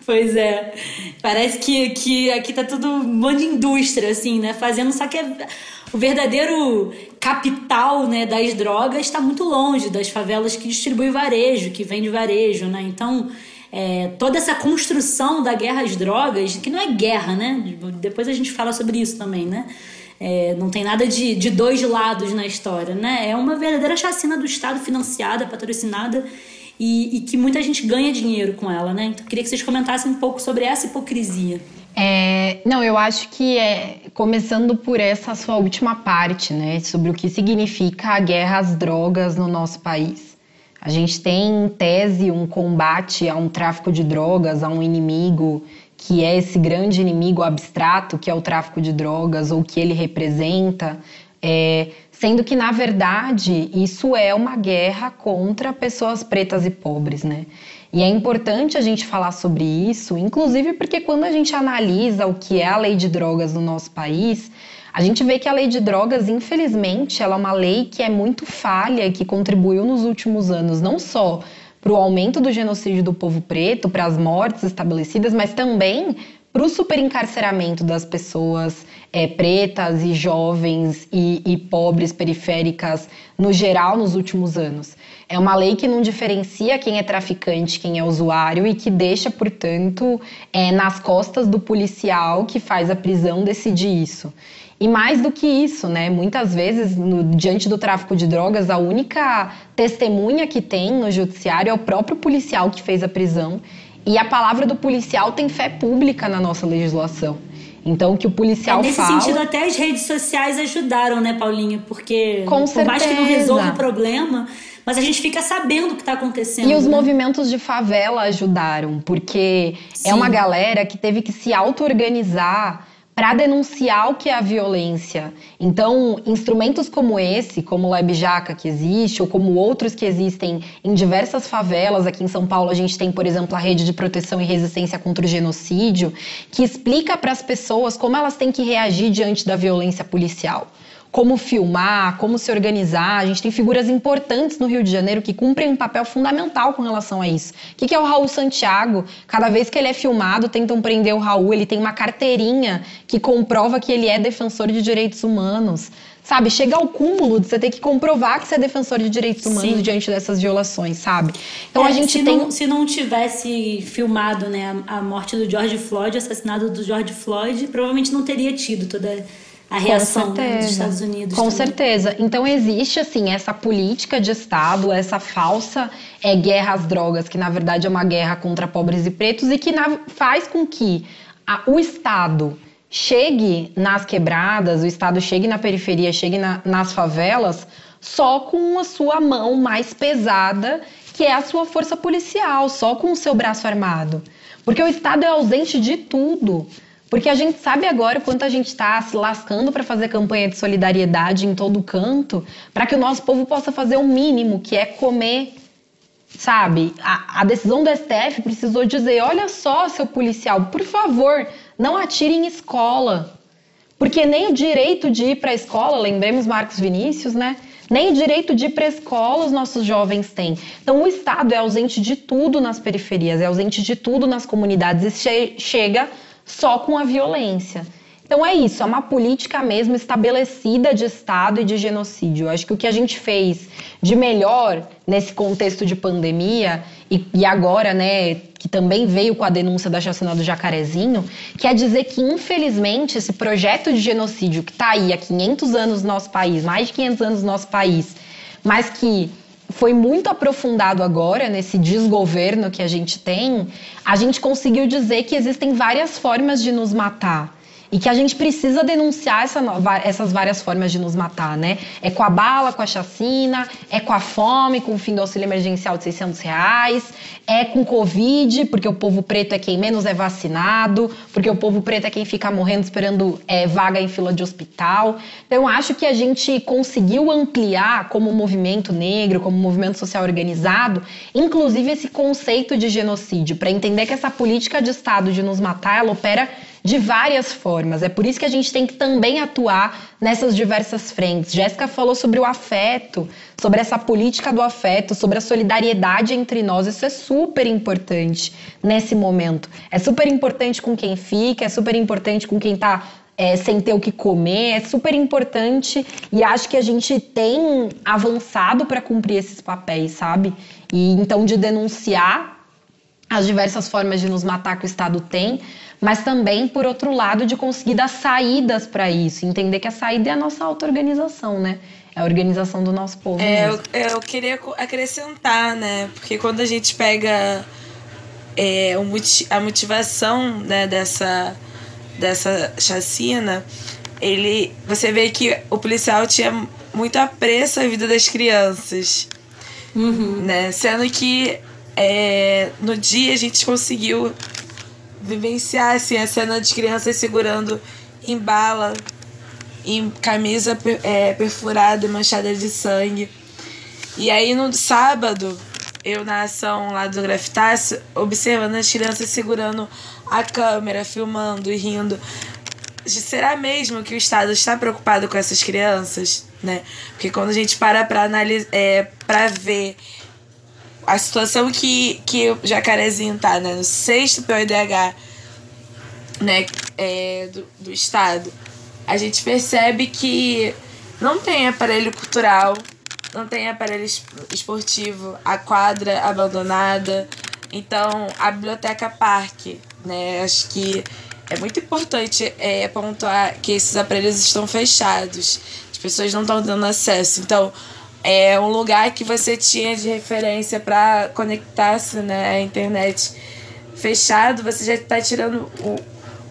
Pois é. Parece que, que aqui tá tudo um monte de indústria, assim, né? Fazendo, só que é, o verdadeiro capital né, das drogas está muito longe das favelas que distribui varejo, que vende varejo, né? Então, é, toda essa construção da guerra às drogas, que não é guerra, né? Depois a gente fala sobre isso também, né? É, não tem nada de, de dois lados na história, né? É uma verdadeira chacina do Estado financiada, patrocinada e, e, que muita gente ganha dinheiro com ela, né? Então, queria que vocês comentassem um pouco sobre essa hipocrisia.
É, não, eu acho que é começando por essa sua última parte, né? Sobre o que significa a guerra às drogas no nosso país. A gente tem em tese um combate a um tráfico de drogas, a um inimigo que é esse grande inimigo abstrato que é o tráfico de drogas ou que ele representa, é, sendo que na verdade isso é uma guerra contra pessoas pretas e pobres, né? E é importante a gente falar sobre isso, inclusive porque quando a gente analisa o que é a lei de drogas no nosso país, a gente vê que a lei de drogas, infelizmente, ela é uma lei que é muito falha que contribuiu nos últimos anos, não só para o aumento do genocídio do povo preto, para as mortes estabelecidas, mas também para o superencarceramento das pessoas é, pretas e jovens e, e, pobres periféricas no geral nos últimos anos. É uma lei que não diferencia quem é traficante, quem é usuário e que deixa, portanto, é, nas costas do policial que faz a prisão decidir isso. E mais do que isso, né? Muitas vezes, no, diante do tráfico de drogas, a única testemunha que tem no judiciário é o próprio policial que fez a prisão. E a palavra do policial tem fé pública na nossa legislação. Então, o que o policial é,
nesse
fala...
Nesse sentido, até as redes sociais ajudaram, né, Paulinho? Porque, Com por certeza. mais que não resolva o problema, mas a gente fica sabendo o que está acontecendo.
E os né? movimentos de favela ajudaram, porque Sim. é uma galera que teve que se auto-organizar para denunciar o que é a violência. Então, instrumentos como esse, como o LabJaca que existe, ou como outros que existem em diversas favelas, aqui em São Paulo a gente tem, por exemplo, a Rede de Proteção e Resistência contra o Genocídio, que explica para as pessoas como elas têm que reagir diante da violência policial como filmar, como se organizar. A gente tem figuras importantes no Rio de Janeiro que cumprem um papel fundamental com relação a isso. O que é o Raul Santiago? Cada vez que ele é filmado, tentam prender o Raul, ele tem uma carteirinha que comprova que ele é defensor de direitos humanos. Sabe, chega ao cúmulo de você ter que comprovar que você é defensor de direitos humanos Sim. diante dessas violações, sabe?
Então é, a gente se tem. Não, se não tivesse filmado né, a morte do George Floyd, o assassinato do George Floyd, provavelmente não teria tido toda a reação dos Estados Unidos.
Com
também.
certeza. Então existe assim essa política de Estado, essa falsa é, guerra às drogas, que na verdade é uma guerra contra pobres e pretos e que na, faz com que a, o Estado chegue nas quebradas, o Estado chegue na periferia, chegue na, nas favelas, só com a sua mão mais pesada, que é a sua força policial, só com o seu braço armado. Porque o Estado é ausente de tudo. Porque a gente sabe agora o quanto a gente está se lascando para fazer campanha de solidariedade em todo canto, para que o nosso povo possa fazer o mínimo, que é comer. Sabe? A, a decisão do STF precisou dizer: olha só, seu policial, por favor, não atire em escola. Porque nem o direito de ir para a escola, lembremos Marcos Vinícius, né? Nem o direito de ir para a escola os nossos jovens têm. Então, o Estado é ausente de tudo nas periferias, é ausente de tudo nas comunidades e che chega só com a violência. Então é isso, é uma política mesmo estabelecida de Estado e de genocídio. Acho que o que a gente fez de melhor nesse contexto de pandemia e, e, agora, né, que também veio com a denúncia da chacina do Jacarezinho, quer dizer que infelizmente esse projeto de genocídio que está aí há 500 anos no nosso país, mais de 500 anos no nosso país, mas que foi muito aprofundado agora nesse desgoverno que a gente tem, a gente conseguiu dizer que existem várias formas de nos matar e que a gente precisa denunciar essa, essas várias formas de nos matar, né? É com a bala, com a chacina, é com a fome, com o fim do auxílio emergencial de 600 reais, é com Covid, porque o povo preto é quem menos é vacinado, porque o povo preto é quem fica morrendo esperando é, vaga em fila de hospital. Então, acho que a gente conseguiu ampliar como movimento negro, como movimento social organizado, inclusive esse conceito de genocídio, para entender que essa política de Estado de nos matar, ela opera de várias formas. É por isso que a gente tem que também atuar nessas diversas frentes. Jéssica falou sobre o afeto, sobre essa política do afeto, sobre a solidariedade entre nós. Isso é super importante nesse momento. É super importante com quem fica, é super importante com quem está é, sem ter o que comer, é super importante e acho que a gente tem avançado para cumprir esses papéis, sabe? E então de denunciar as diversas formas de nos matar que o Estado tem, mas também, por outro lado, de conseguir dar saídas para isso, entender que a saída é a nossa auto-organização, né? É a organização do nosso povo.
É, eu, eu, queria acrescentar, né? Porque quando a gente pega é, a motivação né, dessa, dessa chacina, ele, você vê que o policial tinha muito apreço à vida das crianças. Uhum. Né? Sendo que é, no dia a gente conseguiu vivenciar assim, a cena de crianças segurando em bala, em camisa é, perfurada e manchada de sangue. E aí no sábado, eu na ação lá do Grafitácio, observando as crianças segurando a câmera, filmando e rindo. Será mesmo que o Estado está preocupado com essas crianças? Né? Porque quando a gente para para analisar, é, para ver a situação que, que o Jacarezinho tá, né? No sexto PODH né, é, do, do Estado, a gente percebe que não tem aparelho cultural, não tem aparelho esportivo, a quadra abandonada. Então, a biblioteca parque, né? Acho que é muito importante é, pontuar que esses aparelhos estão fechados. As pessoas não estão tendo acesso. Então, é um lugar que você tinha de referência para conectar-se né, à internet fechado, você já está tirando o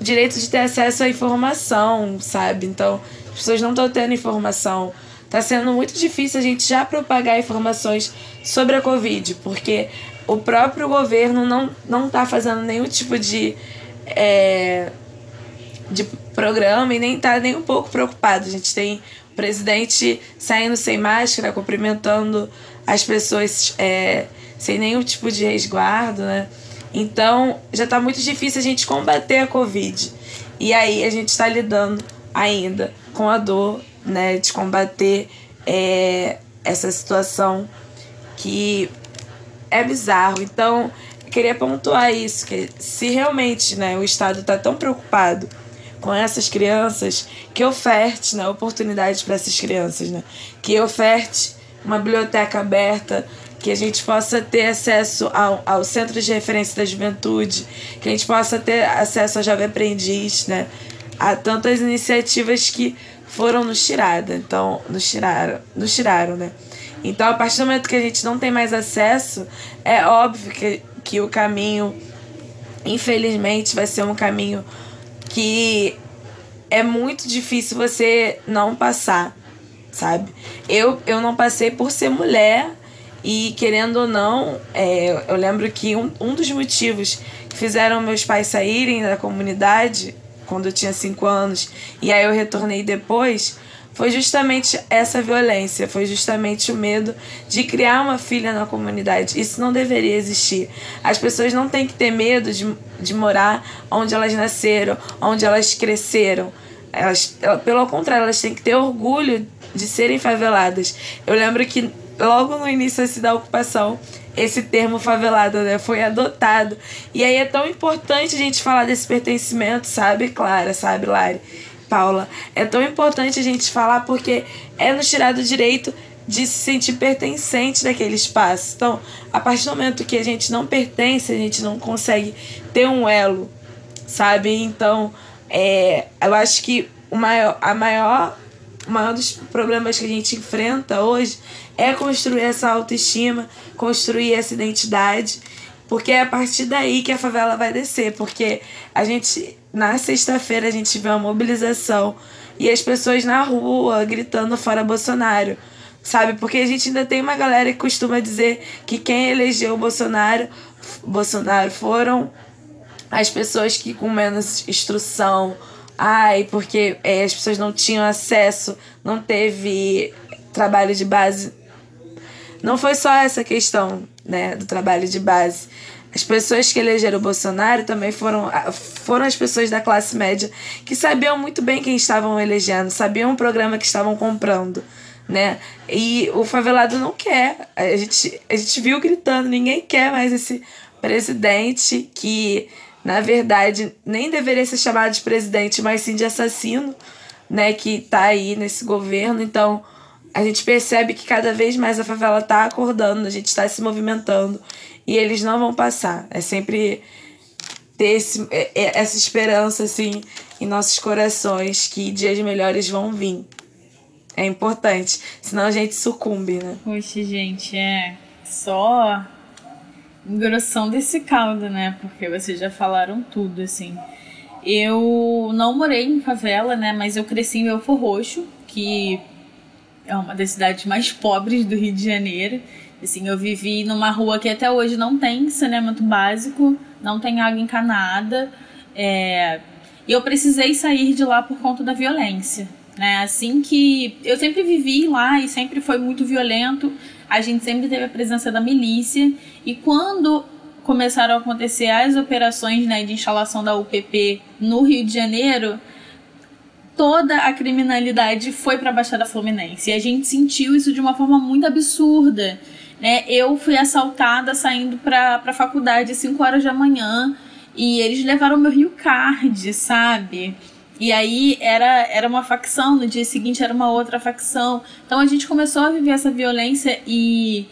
direito de ter acesso à informação, sabe? Então, as pessoas não estão tendo informação. Está sendo muito difícil a gente já propagar informações sobre a Covid, porque o próprio governo não, não está fazendo nenhum tipo de, é, de programa e nem está nem um pouco preocupado. A gente tem presidente saindo sem máscara, cumprimentando as pessoas é, sem nenhum tipo de resguardo, né? Então já está muito difícil a gente combater a Covid. E aí a gente está lidando ainda com a dor, né, de combater é, essa situação que é bizarro. Então, eu queria pontuar isso, que se realmente né, o Estado está tão preocupado com essas crianças, que oferte né, oportunidades para essas crianças, né? Que oferte uma biblioteca aberta, que a gente possa ter acesso ao, ao centro de referência da juventude, que a gente possa ter acesso ao jovem aprendiz, né? a tantas iniciativas que foram nos tiradas. Então, nos tiraram, nos tiraram, né? Então, a partir do momento que a gente não tem mais acesso, é óbvio que, que o caminho, infelizmente, vai ser um caminho que é muito difícil você não passar, sabe? Eu, eu não passei por ser mulher e, querendo ou não, é, eu lembro que um, um dos motivos que fizeram meus pais saírem da comunidade quando eu tinha 5 anos e aí eu retornei depois foi justamente essa violência, foi justamente o medo de criar uma filha na comunidade. Isso não deveria existir. As pessoas não têm que ter medo de, de morar onde elas nasceram, onde elas cresceram. Elas, pelo contrário, elas têm que ter orgulho de serem faveladas. Eu lembro que logo no início assim, da ocupação, esse termo favelado né, foi adotado. E aí é tão importante a gente falar desse pertencimento, sabe, Clara, sabe, Lari? Paula. É tão importante a gente falar porque é nos tirar do direito de se sentir pertencente daquele espaço. Então, a partir do momento que a gente não pertence, a gente não consegue ter um elo, sabe? Então, é, eu acho que o maior, a maior, o maior dos problemas que a gente enfrenta hoje é construir essa autoestima, construir essa identidade, porque é a partir daí que a favela vai descer, porque a gente na sexta-feira a gente vê uma mobilização e as pessoas na rua gritando fora Bolsonaro. Sabe? Porque a gente ainda tem uma galera que costuma dizer que quem elegeu o Bolsonaro, Bolsonaro foram as pessoas que com menos instrução. Ai, porque é, as pessoas não tinham acesso, não teve trabalho de base. Não foi só essa questão, né, do trabalho de base. As pessoas que elegeram o Bolsonaro também foram, foram as pessoas da classe média que sabiam muito bem quem estavam elegendo, sabiam o programa que estavam comprando, né? E o favelado não quer. A gente, a gente viu gritando, ninguém quer mais esse presidente que, na verdade, nem deveria ser chamado de presidente, mas sim de assassino, né? Que tá aí nesse governo. Então, a gente percebe que cada vez mais a favela tá acordando, a gente está se movimentando e eles não vão passar. É sempre ter esse, é, é, essa esperança assim em nossos corações que dias melhores vão vir. É importante, senão a gente sucumbe, né?
Poxa, gente, é só engrossão desse caldo, né? Porque vocês já falaram tudo, assim. Eu não morei em favela, né? Mas eu cresci em Belfor Roxo, que é uma das cidades mais pobres do Rio de Janeiro. Assim, eu vivi numa rua que até hoje não tem saneamento básico, não tem água encanada. É, e eu precisei sair de lá por conta da violência. Né? Assim que eu sempre vivi lá e sempre foi muito violento, a gente sempre teve a presença da milícia. E quando começaram a acontecer as operações né, de instalação da UPP no Rio de Janeiro, toda a criminalidade foi para a Baixada Fluminense. E a gente sentiu isso de uma forma muito absurda. Né? Eu fui assaltada saindo para a faculdade às 5 horas da manhã e eles levaram meu Rio Card, sabe? E aí era, era uma facção, no dia seguinte era uma outra facção. Então a gente começou a viver essa violência e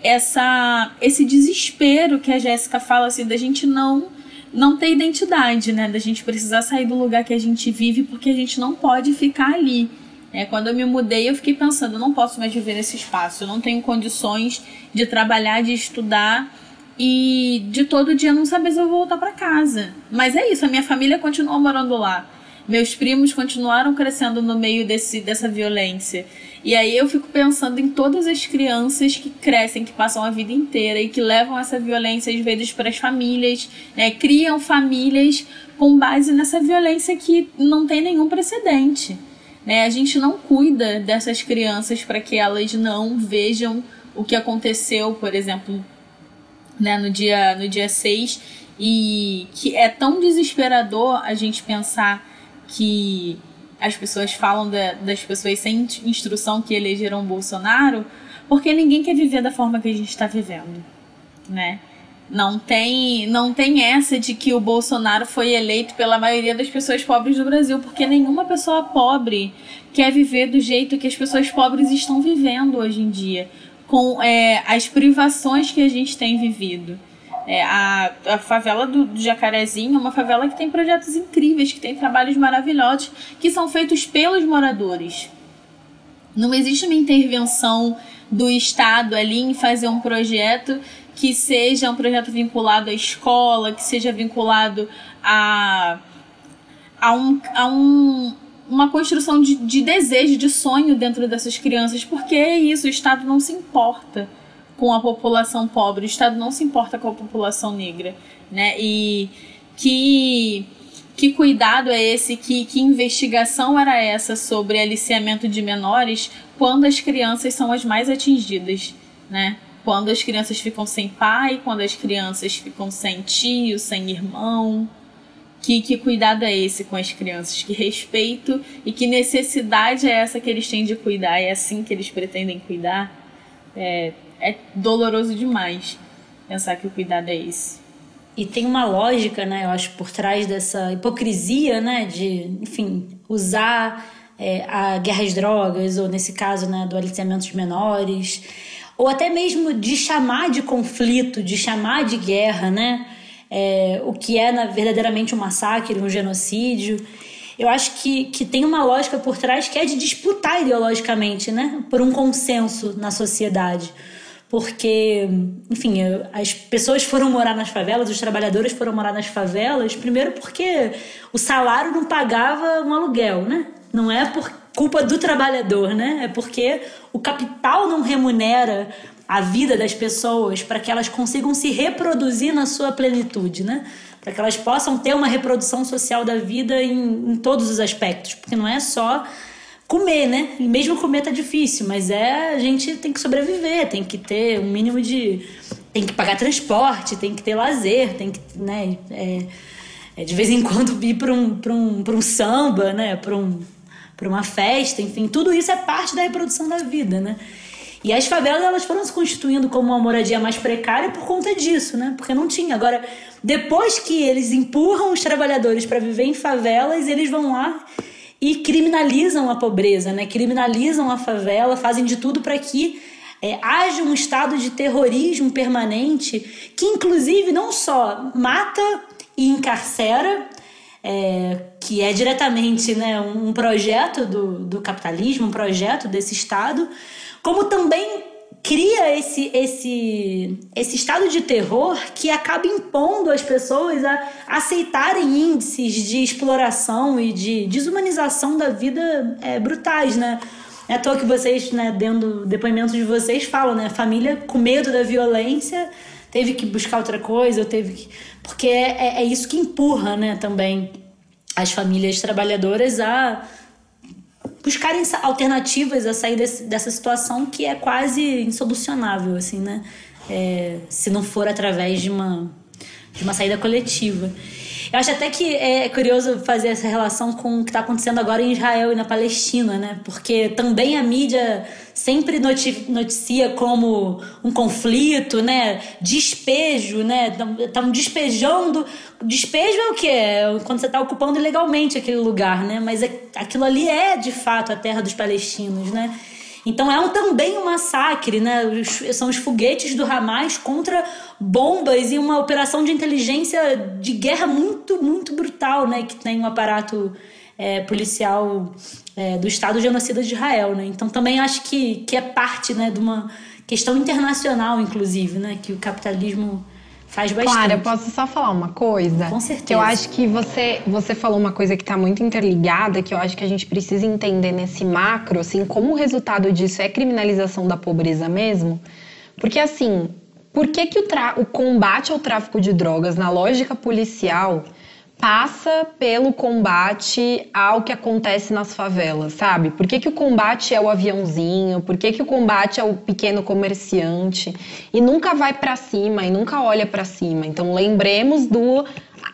essa esse desespero que a Jéssica fala assim da gente não não ter identidade, né? Da gente precisar sair do lugar que a gente vive porque a gente não pode ficar ali. É, quando eu me mudei, eu fiquei pensando, eu não posso mais viver nesse espaço, eu não tenho condições de trabalhar, de estudar e de todo dia não saber se eu vou voltar para casa. Mas é isso, a minha família continua morando lá. Meus primos continuaram crescendo no meio desse, dessa violência. E aí eu fico pensando em todas as crianças que crescem, que passam a vida inteira e que levam essa violência às vezes para as famílias, né? criam famílias com base nessa violência que não tem nenhum precedente. Né? A gente não cuida dessas crianças para que elas não vejam o que aconteceu, por exemplo, né, no dia no dia 6 e que é tão desesperador a gente pensar que as pessoas falam da, das pessoas sem instrução que elegeram Bolsonaro, porque ninguém quer viver da forma que a gente está vivendo, né? Não tem, não tem essa de que o Bolsonaro foi eleito pela maioria das pessoas pobres do Brasil, porque nenhuma pessoa pobre quer viver do jeito que as pessoas pobres estão vivendo hoje em dia, com é, as privações que a gente tem vivido. É, a, a favela do, do Jacarezinho é uma favela que tem projetos incríveis, que tem trabalhos maravilhosos, que são feitos pelos moradores. Não existe uma intervenção do Estado ali em fazer um projeto que seja um projeto vinculado à escola, que seja vinculado a, a, um, a um, uma construção de, de desejo, de sonho dentro dessas crianças, porque é isso, o Estado não se importa com a população pobre, o Estado não se importa com a população negra, né? E que que cuidado é esse, que, que investigação era essa sobre aliciamento de menores quando as crianças são as mais atingidas, né? Quando as crianças ficam sem pai, quando as crianças ficam sem tio, sem irmão. Que, que cuidado é esse com as crianças? Que respeito e que necessidade é essa que eles têm de cuidar? É assim que eles pretendem cuidar? É, é doloroso demais pensar que o cuidado é esse.
E tem uma lógica, né, eu acho, por trás dessa hipocrisia, né, de, enfim, usar é, a guerra às drogas, ou nesse caso, né, do aliciamento de menores, ou até mesmo de chamar de conflito, de chamar de guerra, né, é, o que é na, verdadeiramente um massacre, um genocídio. Eu acho que, que tem uma lógica por trás que é de disputar ideologicamente, né, por um consenso na sociedade porque, enfim, as pessoas foram morar nas favelas, os trabalhadores foram morar nas favelas, primeiro porque o salário não pagava um aluguel, né? Não é por culpa do trabalhador, né? É porque o capital não remunera a vida das pessoas para que elas consigam se reproduzir na sua plenitude, né? Para que elas possam ter uma reprodução social da vida em, em todos os aspectos, porque não é só comer, né? E mesmo comer tá difícil, mas é a gente tem que sobreviver, tem que ter um mínimo de tem que pagar transporte, tem que ter lazer, tem que, né, é, é de vez em quando ir para um, um, um samba, né, para um, pra uma festa, enfim, tudo isso é parte da reprodução da vida, né? E as favelas elas foram se constituindo como uma moradia mais precária por conta disso, né? Porque não tinha. Agora, depois que eles empurram os trabalhadores para viver em favelas, eles vão lá e criminalizam a pobreza, né? criminalizam a favela, fazem de tudo para que é, haja um estado de terrorismo permanente que, inclusive, não só mata e encarcera, é, que é diretamente né, um projeto do, do capitalismo, um projeto desse Estado, como também cria esse, esse, esse estado de terror que acaba impondo as pessoas a aceitarem índices de exploração e de desumanização da vida é, brutais, né? É à toa que vocês, né, dando depoimentos de vocês, falam, né? Família com medo da violência teve que buscar outra coisa, teve que... Porque é, é, é isso que empurra, né, também as famílias trabalhadoras a buscarem alternativas a sair desse, dessa situação que é quase insolucionável, assim, né? É, se não for através de uma, de uma saída coletiva. Eu acho até que é curioso fazer essa relação com o que está acontecendo agora em Israel e na Palestina, né? Porque também a mídia sempre noticia como um conflito, né? Despejo, né? Estão despejando. Despejo é o quê? É quando você está ocupando ilegalmente aquele lugar, né? Mas é, aquilo ali é de fato a terra dos palestinos, né? Então é um, também um massacre, né? São os foguetes do Hamas contra bombas e uma operação de inteligência de guerra muito, muito brutal, né? Que tem um aparato é, policial é, do Estado genocida de Israel, né? Então também acho que, que é parte, né, de uma questão internacional, inclusive, né? Que o capitalismo Faz bastante.
Clara, eu posso só falar uma coisa?
Com certeza.
Que eu acho que você, você falou uma coisa que está muito interligada, que eu acho que a gente precisa entender nesse macro, assim, como o resultado disso é criminalização da pobreza mesmo. Porque, assim, por que, que o, o combate ao tráfico de drogas na lógica policial passa pelo combate ao que acontece nas favelas, sabe? Por que, que o combate é o aviãozinho? Por que, que o combate é o pequeno comerciante? E nunca vai para cima e nunca olha para cima. Então lembremos do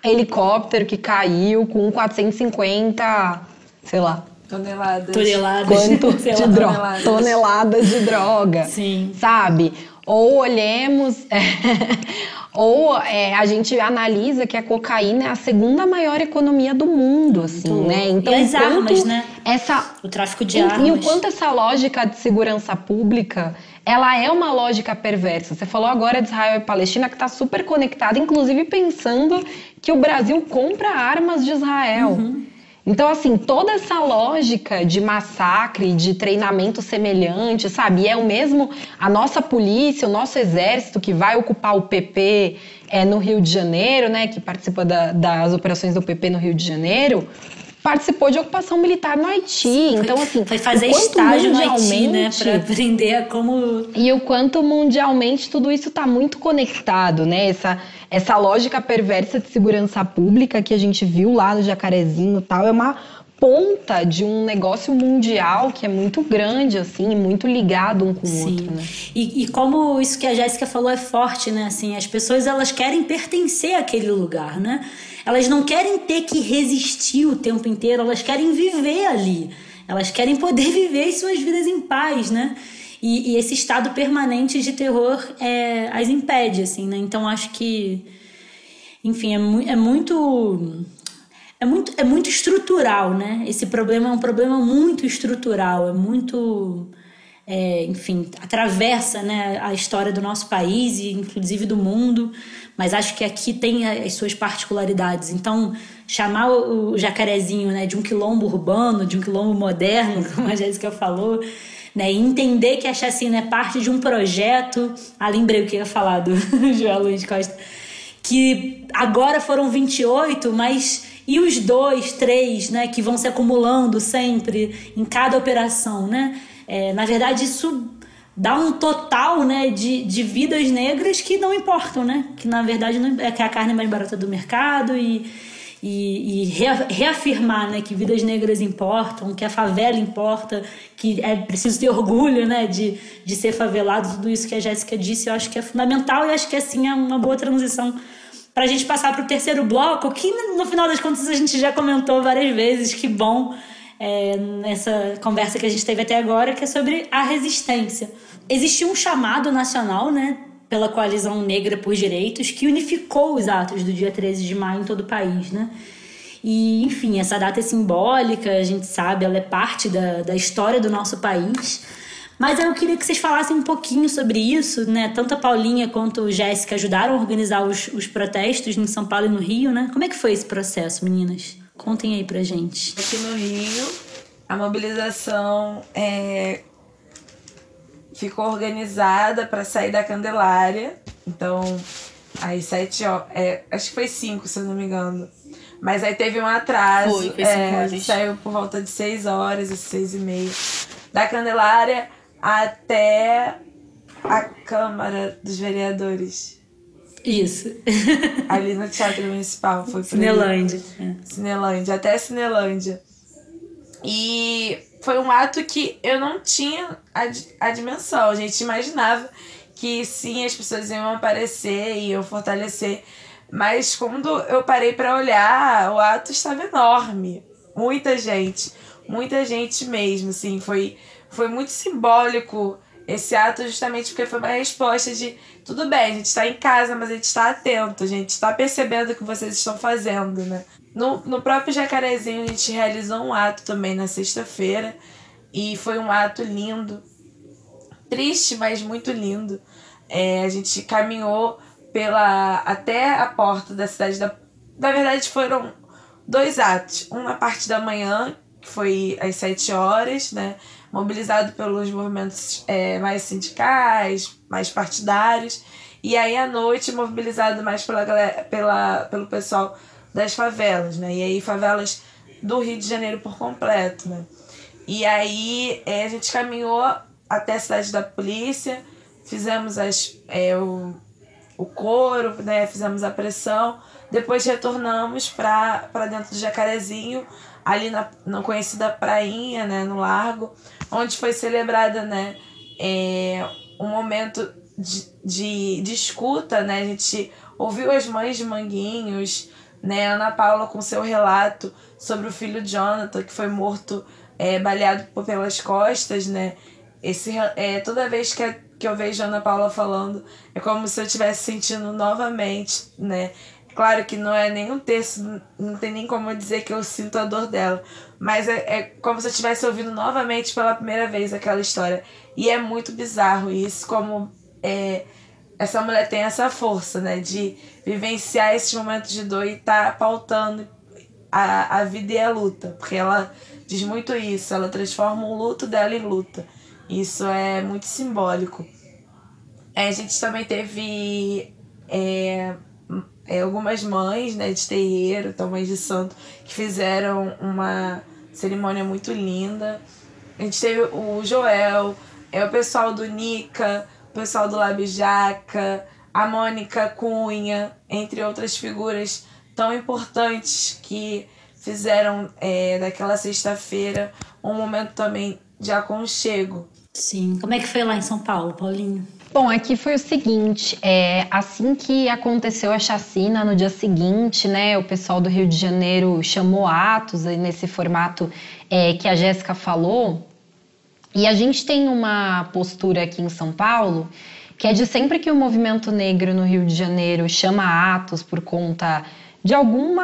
helicóptero que caiu com 450, sei lá,
toneladas.
Toneladas.
Quanto de droga? Toneladas. toneladas de droga.
Sim.
Sabe? Ou olhemos, é, Ou é, a gente analisa que a cocaína é a segunda maior economia do mundo, assim, Muito né?
Então, e as armas, né?
Essa,
o tráfico de
e,
armas.
E o quanto essa lógica de segurança pública ela é uma lógica perversa. Você falou agora de Israel e Palestina, que está super conectada, inclusive pensando que o Brasil compra armas de Israel. Uhum. Então, assim, toda essa lógica de massacre, de treinamento semelhante, sabe? E é o mesmo, a nossa polícia, o nosso exército que vai ocupar o PP é, no Rio de Janeiro, né? Que participa da, das operações do PP no Rio de Janeiro participou de ocupação militar no Haiti. Foi, então, assim.
Foi fazer estágio no Haiti, né? Pra aprender a como.
E o quanto mundialmente tudo isso está muito conectado, né? Essa, essa lógica perversa de segurança pública que a gente viu lá no Jacarezinho e tal, é uma ponta de um negócio mundial que é muito grande, assim, muito ligado um com o outro, né?
E, e como isso que a Jéssica falou é forte, né? Assim, as pessoas elas querem pertencer àquele lugar, né? Elas não querem ter que resistir o tempo inteiro, elas querem viver ali. Elas querem poder viver suas vidas em paz, né? E, e esse estado permanente de terror é, as impede, assim, né? Então acho que, enfim, é, mu é muito é muito, é muito estrutural, né? Esse problema é um problema muito estrutural, é muito. É, enfim, atravessa né, a história do nosso país e inclusive do mundo mas acho que aqui tem as suas particularidades. Então, chamar o jacarezinho né, de um quilombo urbano, de um quilombo moderno, como a Jéssica falou, né, e entender que a chacina é parte de um projeto. Ah, lembrei o que eu ia falar do João Luiz Costa. Que agora foram 28, mas e os dois, três, né, que vão se acumulando sempre em cada operação, né? É, na verdade, isso dá um total né, de, de vidas negras que não importam, né? Que na verdade não, é que a carne é mais barata do mercado e, e, e reafirmar né, que vidas negras importam, que a favela importa, que é preciso ter orgulho né, de, de ser favelado, tudo isso que a Jéssica disse, eu acho que é fundamental e acho que assim é uma boa transição para a gente passar para o terceiro bloco, que no final das contas a gente já comentou várias vezes, que bom é, nessa conversa que a gente teve até agora, que é sobre a resistência. Existiu um chamado nacional, né, pela Coalizão Negra por Direitos, que unificou os atos do dia 13 de maio em todo o país, né? E, enfim, essa data é simbólica, a gente sabe, ela é parte da, da história do nosso país. Mas eu queria que vocês falassem um pouquinho sobre isso, né? Tanto a Paulinha quanto a Jéssica ajudaram a organizar os, os protestos em São Paulo e no Rio, né? Como é que foi esse processo, meninas? Contem aí pra gente.
Aqui no Rio, a mobilização é, ficou organizada para sair da Candelária. Então, às sete horas. É, acho que foi cinco, se eu não me engano. Mas aí teve um atraso.
Foi, foi é, cinco
Saiu por volta de seis horas, seis e meia. Da Candelária até a Câmara dos Vereadores.
Isso.
ali no Teatro Municipal. Foi
Cinelândia.
É. Cinelândia, até Cinelândia. E foi um ato que eu não tinha a, a dimensão. A gente imaginava que sim, as pessoas iam aparecer e iam fortalecer. Mas quando eu parei para olhar, o ato estava enorme. Muita gente. Muita gente mesmo, assim. Foi, foi muito simbólico esse ato justamente porque foi uma resposta de tudo bem, a gente está em casa, mas a gente está atento, a gente está percebendo o que vocês estão fazendo, né? No, no próprio Jacarezinho a gente realizou um ato também na sexta-feira e foi um ato lindo, triste, mas muito lindo. É, a gente caminhou pela até a porta da cidade da. Na verdade foram dois atos, um na parte da manhã que foi às sete horas, né? Mobilizado pelos movimentos é, mais sindicais, mais partidários, e aí à noite mobilizado mais pela, galera, pela, pelo pessoal das favelas, né? E aí favelas do Rio de Janeiro por completo, né? E aí é, a gente caminhou até a cidade da polícia, fizemos as, é, o, o coro, né? Fizemos a pressão, depois retornamos para dentro do Jacarezinho, ali na, na conhecida prainha, né? No largo, onde foi celebrada, né, é, um momento de, de, de escuta, né, a gente ouviu as mães de Manguinhos, né, Ana Paula com seu relato sobre o filho Jonathan, que foi morto, é, baleado pelas costas, né, esse, é, toda vez que a, que eu vejo a Ana Paula falando, é como se eu estivesse sentindo novamente, né? Claro que não é nem um terço, não tem nem como dizer que eu sinto a dor dela. Mas é, é como se eu estivesse ouvindo novamente pela primeira vez aquela história. E é muito bizarro isso, como é, essa mulher tem essa força, né? De vivenciar esses momentos de dor e tá pautando a, a vida e a luta. Porque ela diz muito isso, ela transforma o luto dela em luta. Isso é muito simbólico. É, a gente também teve é, é, algumas mães né, de terreiro, então mães de santo, que fizeram uma cerimônia muito linda. A gente teve o Joel, é o pessoal do Nica, o pessoal do Labijaca, a Mônica Cunha, entre outras figuras tão importantes que fizeram é, daquela sexta-feira um momento também de aconchego.
Sim. Como é que foi lá em São Paulo, Paulinho?
Bom, aqui foi o seguinte, é, assim que aconteceu a chacina, no dia seguinte, né, o pessoal do Rio de Janeiro chamou atos nesse formato é, que a Jéssica falou, e a gente tem uma postura aqui em São Paulo que é de sempre que o movimento negro no Rio de Janeiro chama atos por conta de algum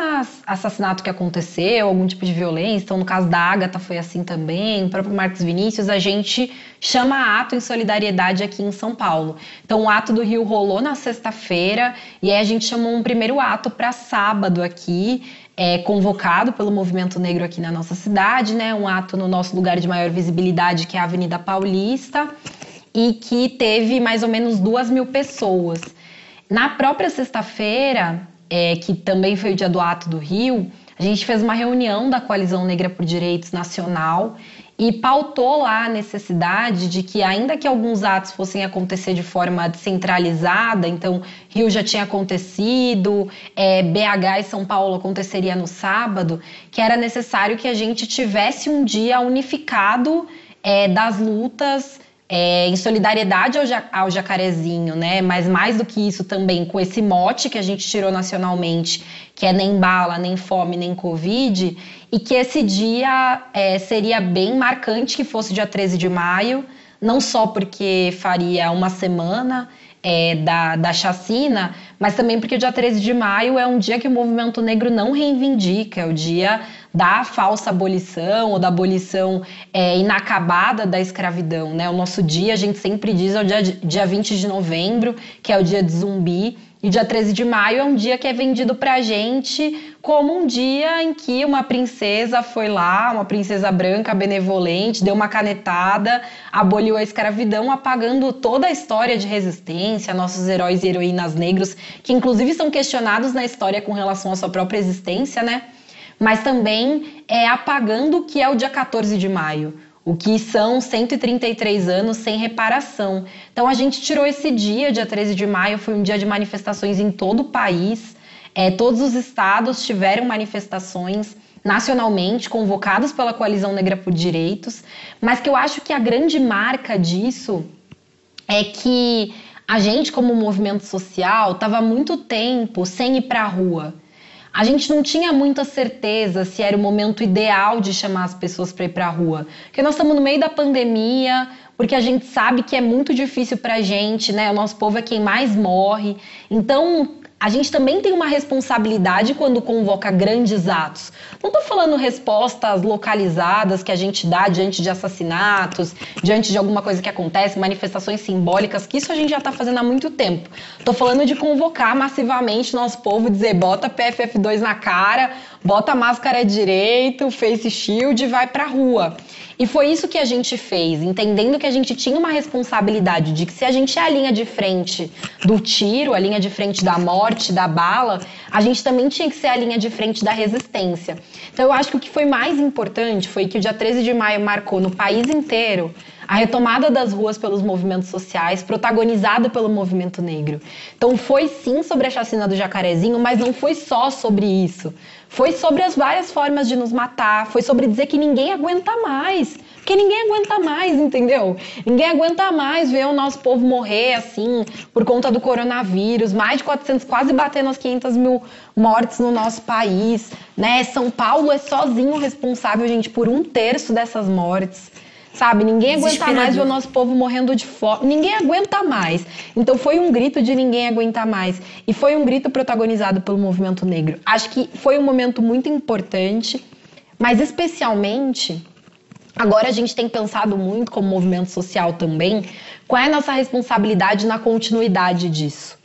assassinato que aconteceu, algum tipo de violência. Então, no caso da Agatha foi assim também, o próprio Marcos Vinícius, a gente chama ato em solidariedade aqui em São Paulo. Então, o ato do Rio rolou na sexta-feira e aí a gente chamou um primeiro ato para sábado aqui. É, convocado pelo movimento negro aqui na nossa cidade, né? Um ato no nosso lugar de maior visibilidade, que é a Avenida Paulista, e que teve mais ou menos duas mil pessoas. Na própria sexta-feira, é, que também foi o dia do Ato do Rio, a gente fez uma reunião da Coalizão Negra por Direitos Nacional e pautou lá a necessidade de que, ainda que alguns atos fossem acontecer de forma descentralizada, então Rio já tinha acontecido, é, BH e São Paulo aconteceria no sábado, que era necessário que a gente tivesse um dia unificado é, das lutas é, em solidariedade ao, ao jacarezinho, né? Mas mais do que isso também, com esse mote que a gente tirou nacionalmente, que é nem bala, nem fome, nem Covid, e que esse dia é, seria bem marcante que fosse dia 13 de maio, não só porque faria uma semana é, da, da chacina, mas também porque o dia 13 de maio é um dia que o movimento negro não reivindica, é o dia da falsa abolição ou da abolição é, inacabada da escravidão. Né? O nosso dia, a gente sempre diz, é o dia, dia 20 de novembro, que é o dia de zumbi, e dia 13 de maio é um dia que é vendido pra gente como um dia em que uma princesa foi lá, uma princesa branca benevolente, deu uma canetada, aboliu a escravidão, apagando toda a história de resistência, nossos heróis e heroínas negros, que inclusive são questionados na história com relação à sua própria existência, né? Mas também é apagando o que é o dia 14 de maio, o que são 133 anos sem reparação. Então a gente tirou esse dia, dia 13 de maio, foi um dia de manifestações em todo o país. É, todos os estados tiveram manifestações nacionalmente, convocadas pela Coalizão Negra por Direitos, mas que eu acho que a grande marca disso é que a gente, como movimento social, estava muito tempo sem ir para a rua a gente não tinha muita certeza se era o momento ideal de chamar as pessoas para ir para a rua. Porque nós estamos no meio da pandemia, porque a gente sabe que é muito difícil para a gente, né? O nosso povo é quem mais morre. Então, a gente também tem uma responsabilidade quando convoca grandes atos. Não estou falando respostas localizadas que a gente dá diante de assassinatos, diante de alguma coisa que acontece, manifestações simbólicas, que isso a gente já está fazendo há muito tempo. Estou falando de convocar massivamente nosso povo, dizer bota PFF2 na cara, bota máscara direito, face shield e vai para a rua. E foi isso que a gente fez, entendendo que a gente tinha uma responsabilidade de que se a gente é a linha de frente do tiro, a linha de frente da morte, da bala, a gente também tinha que ser a linha de frente da resistência. Então eu acho que o que foi mais importante foi que o dia 13 de maio marcou no país inteiro a retomada das ruas pelos movimentos sociais, protagonizada pelo movimento negro. Então foi sim sobre a chacina do Jacarezinho, mas não foi só sobre isso. Foi sobre as várias formas de nos matar, foi sobre dizer que ninguém aguenta mais. Porque ninguém aguenta mais, entendeu? Ninguém aguenta mais ver o nosso povo morrer assim por conta do coronavírus. Mais de 400, quase batendo as 500 mil mortes no nosso país. Né? São Paulo é sozinho responsável, gente, por um terço dessas mortes. Sabe? Ninguém aguenta mais ver o nosso povo morrendo de fome. Ninguém aguenta mais. Então foi um grito de ninguém aguentar mais. E foi um grito protagonizado pelo movimento negro. Acho que foi um momento muito importante, mas especialmente. Agora a gente tem pensado muito como movimento social também, qual é a nossa responsabilidade na continuidade disso.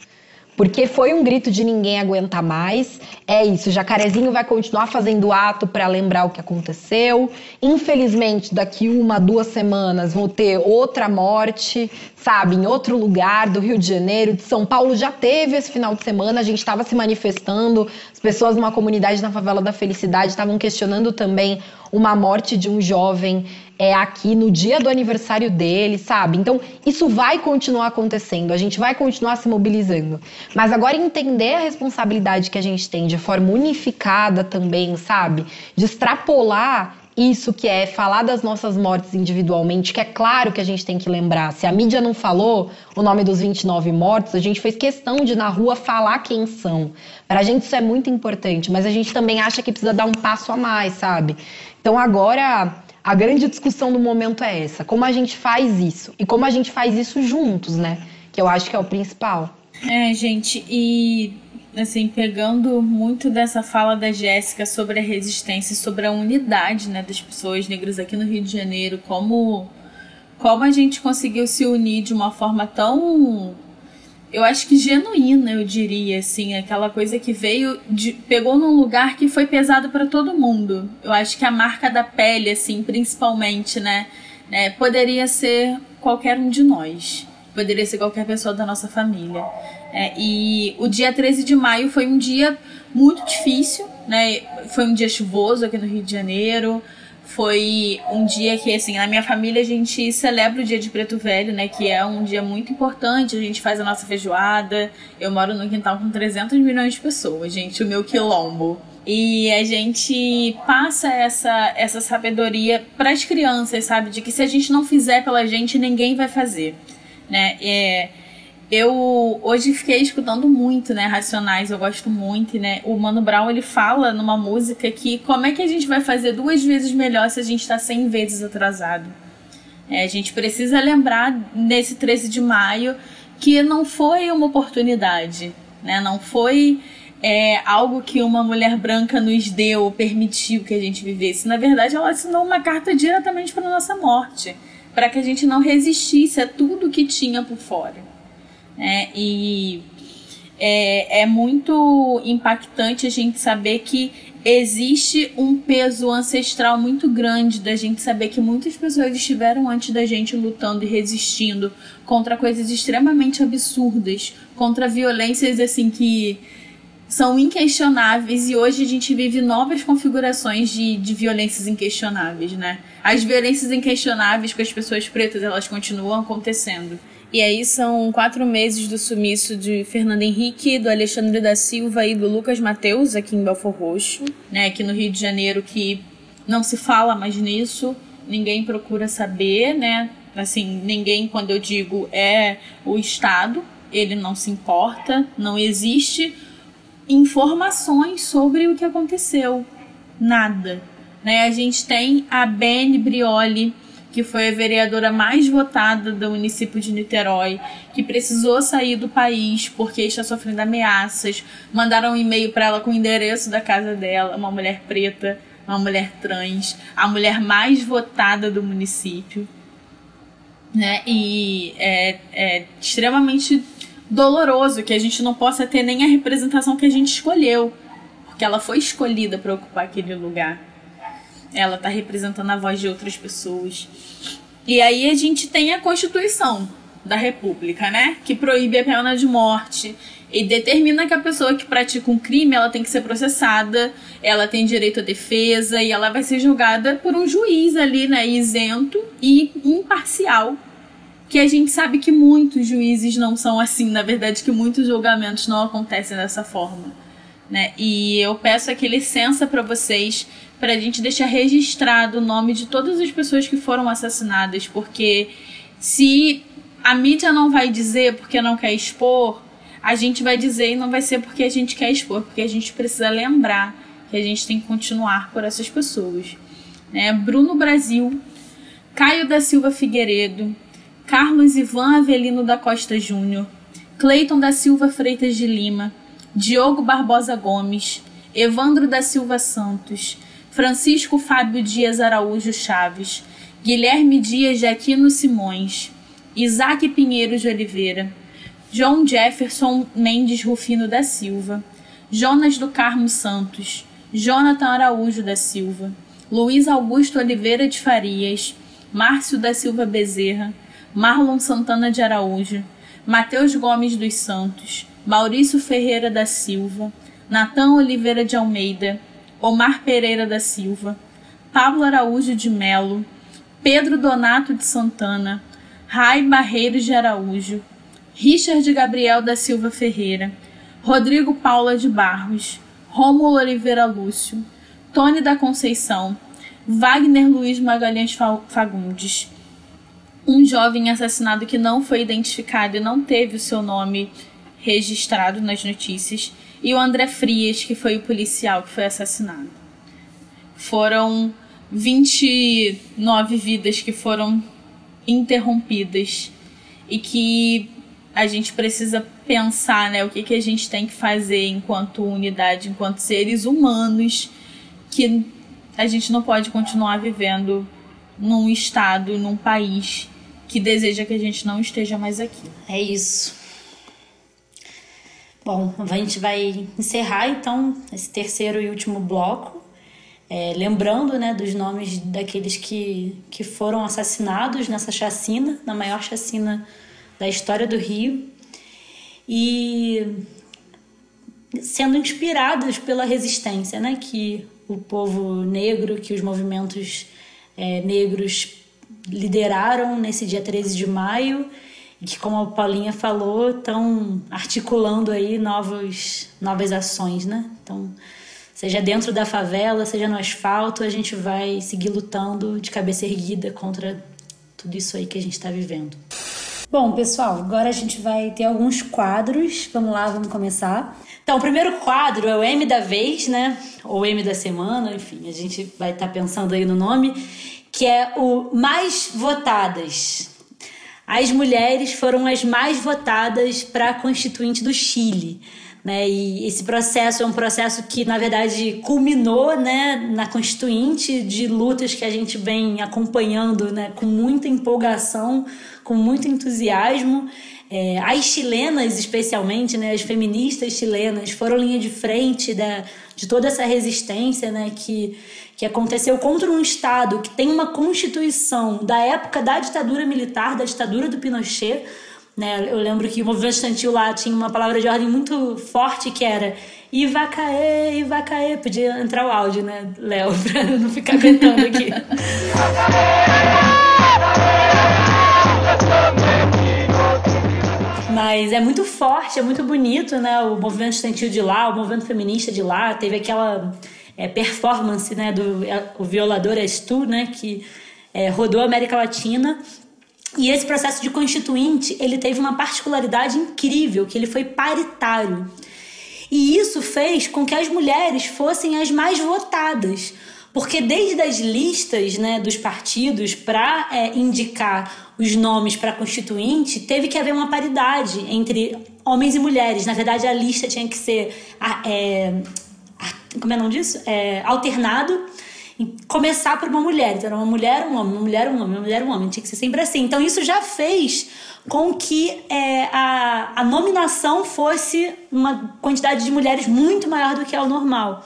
Porque foi um grito de ninguém aguentar mais. É isso, Jacarezinho vai continuar fazendo ato para lembrar o que aconteceu. Infelizmente, daqui uma, duas semanas vão ter outra morte, sabe, em outro lugar do Rio de Janeiro, de São Paulo. Já teve esse final de semana, a gente estava se manifestando. As pessoas numa comunidade na favela da Felicidade estavam questionando também uma morte de um jovem é aqui no dia do aniversário dele, sabe? Então, isso vai continuar acontecendo, a gente vai continuar se mobilizando. Mas agora entender a responsabilidade que a gente tem de forma unificada também, sabe? De extrapolar isso que é falar das nossas mortes individualmente, que é claro que a gente tem que lembrar. Se a mídia não falou o nome dos 29 mortos, a gente fez questão de na rua falar quem são. Para a gente isso é muito importante, mas a gente também acha que precisa dar um passo a mais, sabe? Então agora a grande discussão do momento é essa: como a gente faz isso e como a gente faz isso juntos, né? Que eu acho que é o principal.
É, gente, e assim, pegando muito dessa fala da Jéssica sobre a resistência, sobre a unidade, né, das pessoas negras aqui no Rio de Janeiro, como como a gente conseguiu se unir de uma forma tão eu acho que genuína, eu diria, assim, aquela coisa que veio, de, pegou num lugar que foi pesado para todo mundo. Eu acho que a marca da pele, assim, principalmente, né, né, poderia ser qualquer um de nós, poderia ser qualquer pessoa da nossa família. É, e o dia 13 de maio foi um dia muito difícil, né, foi um dia chuvoso aqui no Rio de Janeiro, foi um dia que, assim, na minha família a gente celebra o dia de Preto Velho, né? Que é um dia muito importante. A gente faz a nossa feijoada. Eu moro num quintal com 300 milhões de pessoas, gente. O meu quilombo. E a gente passa essa, essa sabedoria para as crianças, sabe? De que se a gente não fizer pela gente, ninguém vai fazer, né? É eu hoje fiquei escutando muito, né, Racionais, eu gosto muito, né? O Mano Brown, ele fala numa música que como é que a gente vai fazer duas vezes melhor se a gente está 100 vezes atrasado? É, a gente precisa lembrar nesse 13 de maio que não foi uma oportunidade, né? Não foi é, algo que uma mulher branca nos deu, permitiu que a gente vivesse. Na verdade, ela assinou uma carta diretamente para nossa morte, para que a gente não resistisse a tudo que tinha por fora. Né? E é, é muito impactante a gente saber que existe um peso ancestral muito grande da gente saber que muitas pessoas estiveram antes da gente lutando e resistindo contra coisas extremamente absurdas, contra violências assim que são inquestionáveis e hoje a gente vive novas configurações de, de violências inquestionáveis, né? As violências inquestionáveis com as pessoas pretas, elas continuam acontecendo. E aí são quatro meses do sumiço de Fernando Henrique, do Alexandre da Silva e do Lucas Mateus aqui em Belfor Roxo, né, aqui no Rio de Janeiro, que não se fala mais nisso, ninguém procura saber, né? Assim, ninguém, quando eu digo é o Estado, ele não se importa, não existe informações sobre o que aconteceu. Nada. Né? A gente tem a Bene Brioli, que foi a vereadora mais votada do município de Niterói, que precisou sair do país porque está sofrendo ameaças. Mandaram um e-mail para ela com o endereço da casa dela, uma mulher preta, uma mulher trans, a mulher mais votada do município. Né? E é, é extremamente doloroso que a gente não possa ter nem a representação que a gente escolheu, porque ela foi escolhida para ocupar aquele lugar. Ela está representando a voz de outras pessoas. E aí a gente tem a Constituição da República, né? Que proíbe a pena de morte e determina que a pessoa que pratica um crime ela tem que ser processada, ela tem direito à defesa e ela vai ser julgada por um juiz ali, né? Isento e imparcial. Que a gente sabe que muitos juízes não são assim, na verdade, que muitos julgamentos não acontecem dessa forma. Né? E eu peço aqui licença para vocês para a gente deixar registrado o nome de todas as pessoas que foram assassinadas, porque se a mídia não vai dizer porque não quer expor, a gente vai dizer e não vai ser porque a gente quer expor, porque a gente precisa lembrar que a gente tem que continuar por essas pessoas. Né? Bruno Brasil Caio da Silva Figueiredo, Carlos Ivan Avelino da Costa Júnior, Cleiton da Silva Freitas de Lima, Diogo Barbosa Gomes, Evandro da Silva Santos, Francisco Fábio Dias Araújo Chaves, Guilherme Dias de Aquino Simões, Isaac Pinheiro de Oliveira, John Jefferson Mendes Rufino da Silva, Jonas do Carmo Santos, Jonathan Araújo da Silva, Luiz Augusto Oliveira de Farias, Márcio da Silva Bezerra, Marlon Santana de Araújo, Mateus Gomes dos Santos, Maurício Ferreira da Silva, Natan Oliveira de Almeida, Omar Pereira da Silva, Pablo Araújo de Melo, Pedro Donato de Santana, Rai Barreiros de Araújo, Richard Gabriel da Silva Ferreira, Rodrigo Paula de Barros, Rômulo Oliveira Lúcio, Tony da Conceição, Wagner Luiz Magalhães Fagundes, um jovem assassinado que não foi identificado e não teve o seu nome registrado nas notícias, e o André Frias, que foi o policial que foi assassinado. Foram 29 vidas que foram interrompidas e que a gente precisa pensar, né, o que, que a gente tem que fazer enquanto unidade, enquanto seres humanos, que a gente não pode continuar vivendo num estado, num país que deseja que a gente não esteja mais aqui.
É isso. Bom, a gente vai encerrar então esse terceiro e último bloco, é, lembrando né, dos nomes daqueles que, que foram assassinados nessa chacina, na maior chacina da história do Rio, e sendo inspirados pela resistência né, que o povo negro, que os movimentos é, negros lideraram nesse dia 13 de maio e que, como a Paulinha falou, estão articulando aí novos, novas ações, né? Então, seja dentro da favela, seja no asfalto, a gente vai seguir lutando de cabeça erguida contra tudo isso aí que a gente está vivendo. Bom, pessoal, agora a gente vai ter alguns quadros. Vamos lá, vamos começar. Então, o primeiro quadro é o M da vez, né? Ou M da semana, enfim, a gente vai estar tá pensando aí no nome que é o mais votadas. As mulheres foram as mais votadas para a Constituinte do Chile. Né? E esse processo é um processo que, na verdade, culminou né, na Constituinte de lutas que a gente vem acompanhando né, com muita empolgação, com muito entusiasmo. É, as chilenas, especialmente, né, as feministas chilenas, foram linha de frente da, de toda essa resistência né, que que aconteceu contra um Estado que tem uma constituição da época da ditadura militar, da ditadura do Pinochet. Né? Eu lembro que o movimento estudantil lá tinha uma palavra de ordem muito forte que era e vai cair, e vai cair. Podia entrar o áudio, né, Léo, pra não ficar cantando aqui. Mas é muito forte, é muito bonito, né? O movimento estudantil de lá, o movimento feminista de lá, teve aquela é, performance né, do é, o violador és tu, né, que é, rodou a América Latina. E esse processo de constituinte ele teve uma particularidade incrível, que ele foi paritário. E isso fez com que as mulheres fossem as mais votadas. Porque desde as listas né, dos partidos para é, indicar os nomes para constituinte, teve que haver uma paridade entre homens e mulheres. Na verdade, a lista tinha que ser é, como é o nome disso? É, alternado começar por uma mulher. Então, era uma mulher, um homem, uma mulher, um homem, uma mulher, um homem. Tinha que ser sempre assim. Então, isso já fez com que é, a, a nominação fosse uma quantidade de mulheres muito maior do que é o normal.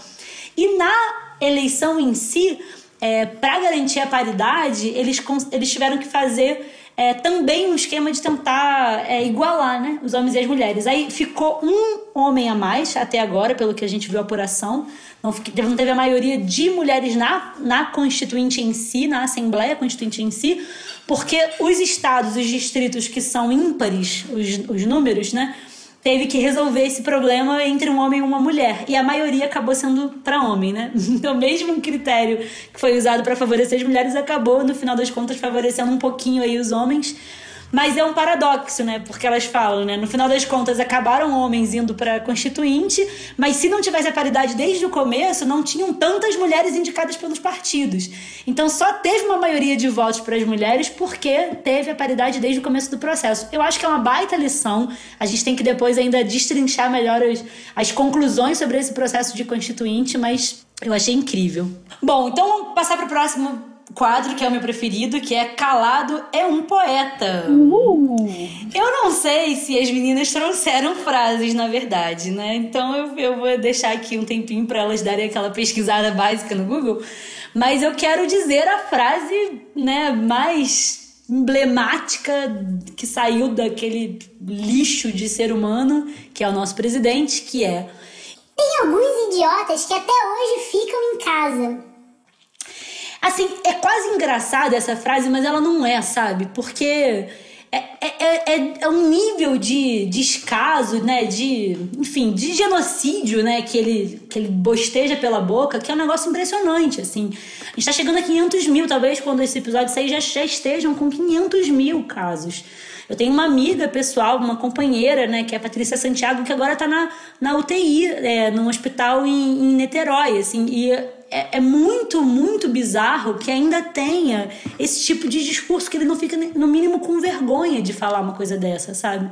E na eleição em si, é, para garantir a paridade, eles, eles tiveram que fazer é, também um esquema de tentar é, igualar né, os homens e as mulheres. Aí ficou um homem a mais até agora, pelo que a gente viu a apuração. Não, não teve a maioria de mulheres na, na Constituinte em si, na Assembleia Constituinte em si, porque os estados, os distritos que são ímpares, os, os números, né? Teve que resolver esse problema entre um homem e uma mulher. E a maioria acabou sendo para homem, né? Então, mesmo um critério que foi usado para favorecer as mulheres acabou, no final das contas, favorecendo um pouquinho aí os homens. Mas é um paradoxo, né? Porque elas falam, né? No final das contas, acabaram homens indo para constituinte, mas se não tivesse a paridade desde o começo, não tinham tantas mulheres indicadas pelos partidos. Então só teve uma maioria de votos para as mulheres porque teve a paridade desde o começo do processo. Eu acho que é uma baita lição. A gente tem que depois ainda destrinchar melhor as, as conclusões sobre esse processo de constituinte, mas eu achei incrível. Bom, então vamos passar para o próximo quadro que é o meu preferido, que é Calado é um Poeta.
Uh.
Eu não sei se as meninas trouxeram frases, na verdade, né? Então eu, eu vou deixar aqui um tempinho para elas darem aquela pesquisada básica no Google. Mas eu quero dizer a frase né, mais emblemática que saiu daquele lixo de ser humano, que é o nosso presidente, que é.
Tem alguns idiotas que até hoje ficam em casa.
Assim, é quase engraçada essa frase, mas ela não é, sabe? Porque é, é, é, é, um nível de descaso, né? De, enfim, de genocídio, né? Que ele, que ele bosteja pela boca, que é um negócio impressionante, assim. A gente tá chegando a 500 mil, talvez quando esse episódio sair já, já estejam com 500 mil casos. Eu tenho uma amiga pessoal, uma companheira, né, que é a Patrícia Santiago, que agora tá na, na UTI, é, num hospital em, em Niterói, assim, e é, é, muito, muito bizarro que ainda tenha esse tipo de discurso que ele não fica, no mínimo, com vergonha de falar uma coisa dessa, sabe?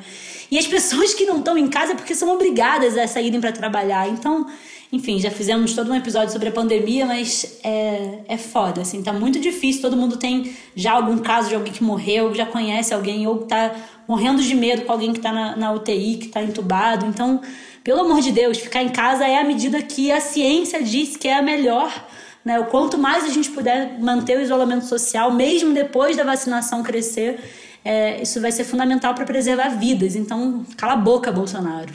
E as pessoas que não estão em casa é porque são obrigadas a saírem para trabalhar. Então, enfim, já fizemos todo um episódio sobre a pandemia, mas é, é foda, assim, tá muito difícil. Todo mundo tem já algum caso de alguém que morreu, já conhece alguém, ou tá morrendo de medo com alguém que tá na, na UTI, que tá entubado. Então, pelo amor de Deus, ficar em casa é a medida que a ciência diz que é a melhor. Né? O quanto mais a gente puder manter o isolamento social, mesmo depois da vacinação crescer, é, isso vai ser fundamental para preservar vidas. Então, cala a boca, Bolsonaro.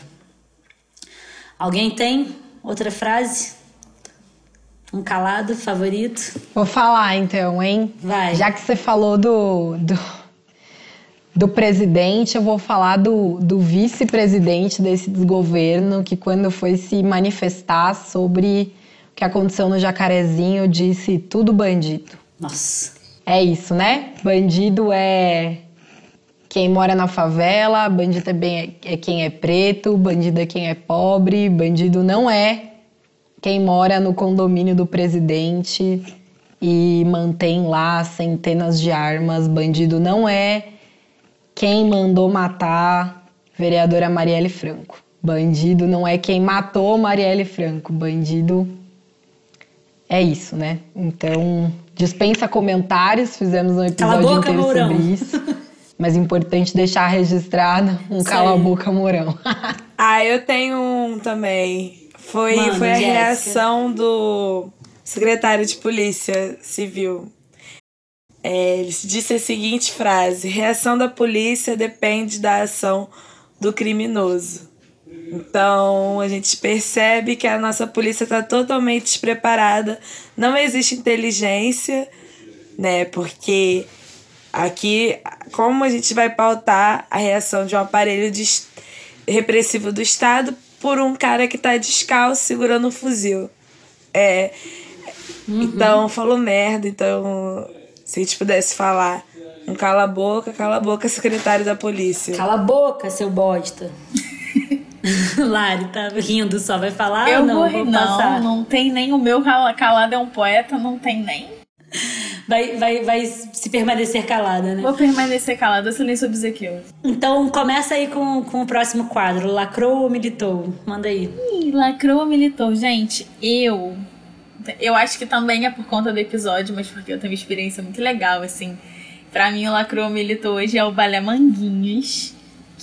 Alguém tem outra frase? Um calado favorito?
Vou falar então, hein?
Vai.
Já que você falou do, do do presidente, eu vou falar do, do vice-presidente desse desgoverno, que quando foi se manifestar sobre o que aconteceu no Jacarezinho, disse tudo bandido.
Nossa.
É isso, né? Bandido é quem mora na favela, bandido é, bem, é quem é preto, bandido é quem é pobre, bandido não é quem mora no condomínio do presidente e mantém lá centenas de armas, bandido não é quem mandou matar vereadora Marielle Franco. Bandido não é quem matou Marielle Franco, bandido é isso, né? Então, dispensa comentários, fizemos um episódio
boca,
inteiro
Mourão.
sobre isso. Mas é importante deixar registrado um cala-boca Mourão.
ah, eu tenho um também. Foi,
Mano,
foi a
Jéssica.
reação do secretário de Polícia Civil. É, ele disse a seguinte frase: reação da polícia depende da ação do criminoso. Então a gente percebe que a nossa polícia está totalmente despreparada, não existe inteligência, né? Porque aqui, como a gente vai pautar a reação de um aparelho de, repressivo do Estado por um cara que está descalço segurando um fuzil? É. Então, falou merda, então se a gente pudesse falar um cala a boca, cala a boca, secretário da polícia.
Cala a boca, seu bosta. Lari, tá rindo, só vai falar
Eu
ou não?
vou
Vou
rir,
passar.
não, não tem nem o meu cala- calado é um poeta, não tem nem.
Vai, vai, vai se permanecer calada, né?
Vou permanecer calada, silêncio obsequioso.
Então começa aí com, com o próximo quadro. Lacrou ou militou? Manda aí.
Ih, lacrou ou militou? Gente, eu. Eu acho que também é por conta do episódio, mas porque eu tenho uma experiência muito legal, assim. Pra mim, o lacrou ou militou hoje é o Balé Manguinhos.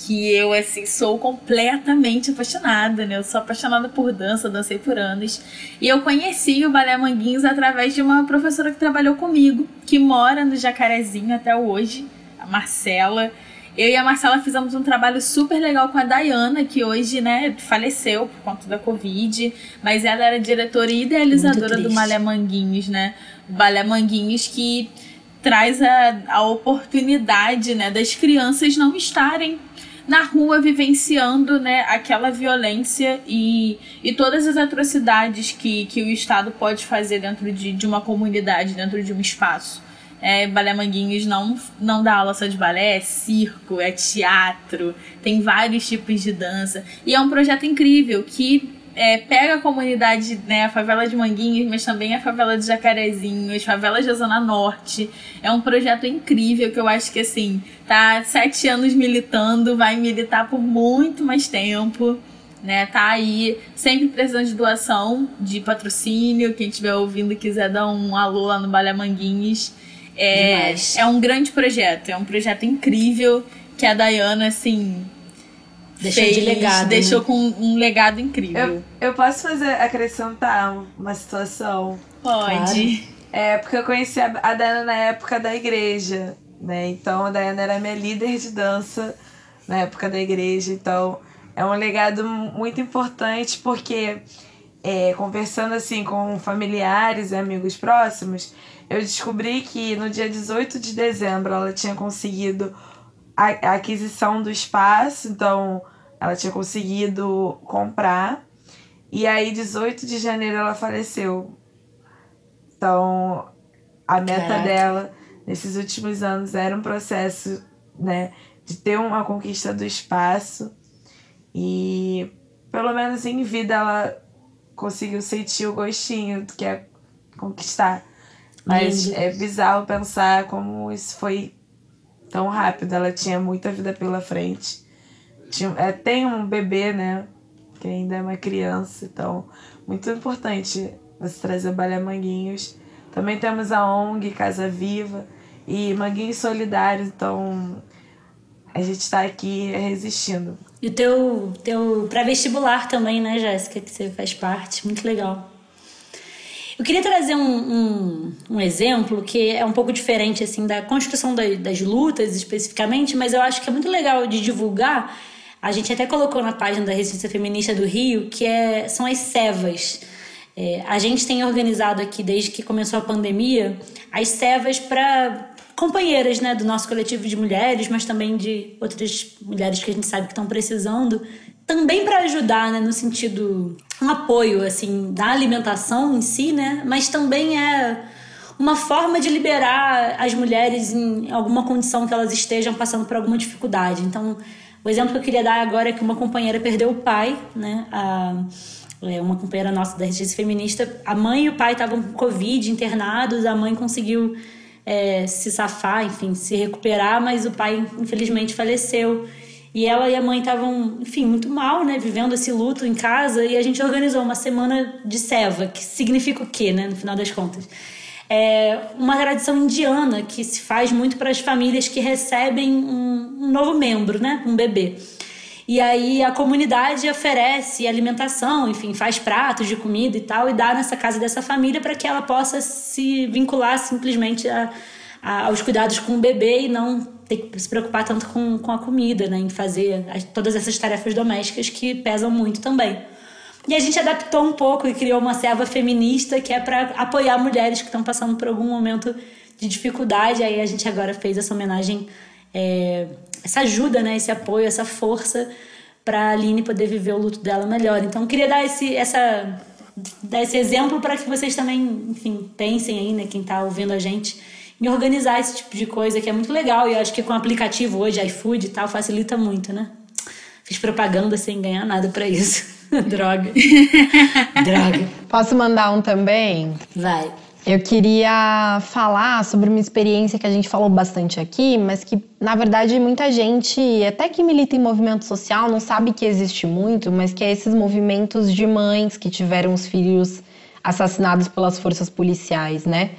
Que eu, assim, sou completamente apaixonada, né? Eu sou apaixonada por dança, dancei por anos. E eu conheci o Balé Manguinhos através de uma professora que trabalhou comigo, que mora no Jacarezinho até hoje, a Marcela. Eu e a Marcela fizemos um trabalho super legal com a Dayana, que hoje, né, faleceu por conta da Covid, mas ela era diretora e idealizadora do. Balé Manguinhos, né? O Balé Manguinhos que traz a, a oportunidade, né, das crianças não estarem na rua vivenciando, né, aquela violência e, e todas as atrocidades que, que o Estado pode fazer dentro de, de uma comunidade, dentro de um espaço. É, balé Manguinhos não, não dá aula só de balé, é circo, é teatro, tem vários tipos de dança. E é um projeto incrível que é, pega a comunidade, né, a favela de Manguinhos, mas também a favela de Jacarezinho, as favelas da Zona Norte. É um projeto incrível que eu acho que, assim, tá sete anos militando, vai militar por muito mais tempo né? Tá aí, sempre precisando de doação, de patrocínio. Quem estiver ouvindo quiser dar um alô lá no Balé Manguinhos. É, é um grande projeto, é um projeto incrível que a Dayana, assim.
Deixou fez, de legado.
Deixou né? com um legado incrível.
Eu, eu posso fazer, acrescentar uma situação?
Pode.
Claro. É, porque eu conheci a, a Dayana na época da igreja, né? Então a Dayana era minha líder de dança na época da igreja. Então é um legado muito importante porque é, conversando assim com familiares e amigos próximos, eu descobri que no dia 18 de dezembro ela tinha conseguido a, a aquisição do espaço, então ela tinha conseguido comprar. E aí, 18 de janeiro, ela faleceu. Então, a meta Caraca. dela nesses últimos anos era um processo, né, de ter uma conquista do espaço e pelo menos em vida ela conseguiu sentir o gostinho do que é conquistar. Mas Lindo. é bizarro pensar como isso foi tão rápido. Ela tinha muita vida pela frente. Tinha, é, tem um bebê, né? Que ainda é uma criança. Então, muito importante você trazer o Balé Manguinhos. Também temos a ONG Casa Viva e Manguinhos Solidários. Então, a gente está aqui resistindo.
E o teu, teu pré-vestibular também, né, Jéssica, que você faz parte, muito legal. Eu queria trazer um, um, um, exemplo que é um pouco diferente assim da construção da, das lutas especificamente, mas eu acho que é muito legal de divulgar. A gente até colocou na página da Resistência Feminista do Rio, que é, são as cevas. É, a gente tem organizado aqui, desde que começou a pandemia, as cevas para companheiras né, do nosso coletivo de mulheres, mas também de outras mulheres que a gente sabe que estão precisando, também para ajudar, né, no sentido um apoio assim da alimentação em si, né, mas também é uma forma de liberar as mulheres em alguma condição que elas estejam passando por alguma dificuldade. Então, o exemplo que eu queria dar agora é que uma companheira perdeu o pai, né, a é, uma companheira nossa da resistência feminista, a mãe e o pai estavam com Covid, internados, a mãe conseguiu é, se safar, enfim, se recuperar, mas o pai infelizmente faleceu. E ela e a mãe estavam, enfim, muito mal, né, vivendo esse luto em casa, e a gente organizou uma semana de seva, que significa o quê, né, no final das contas? É uma tradição indiana que se faz muito para as famílias que recebem um, um novo membro, né, um bebê. E aí a comunidade oferece alimentação, enfim, faz pratos de comida e tal, e dá nessa casa dessa família para que ela possa se vincular simplesmente a, a, aos cuidados com o bebê e não ter que se preocupar tanto com, com a comida, né? Em fazer as, todas essas tarefas domésticas que pesam muito também. E a gente adaptou um pouco e criou uma serva feminista que é para apoiar mulheres que estão passando por algum momento de dificuldade. Aí a gente agora fez essa homenagem é, essa ajuda, né, esse apoio, essa força para a Aline poder viver o luto dela melhor. Então, queria dar esse, essa, dar esse exemplo para que vocês também, enfim, pensem aí, né, quem está ouvindo a gente, em organizar esse tipo de coisa que é muito legal e eu acho que com o aplicativo hoje, iFood e tal, facilita muito, né? Fiz propaganda sem ganhar nada para isso. Droga. Droga.
Posso mandar um também?
Vai.
Eu queria falar sobre uma experiência que a gente falou bastante aqui, mas que, na verdade, muita gente, até que milita em movimento social, não sabe que existe muito, mas que é esses movimentos de mães que tiveram os filhos assassinados pelas forças policiais, né?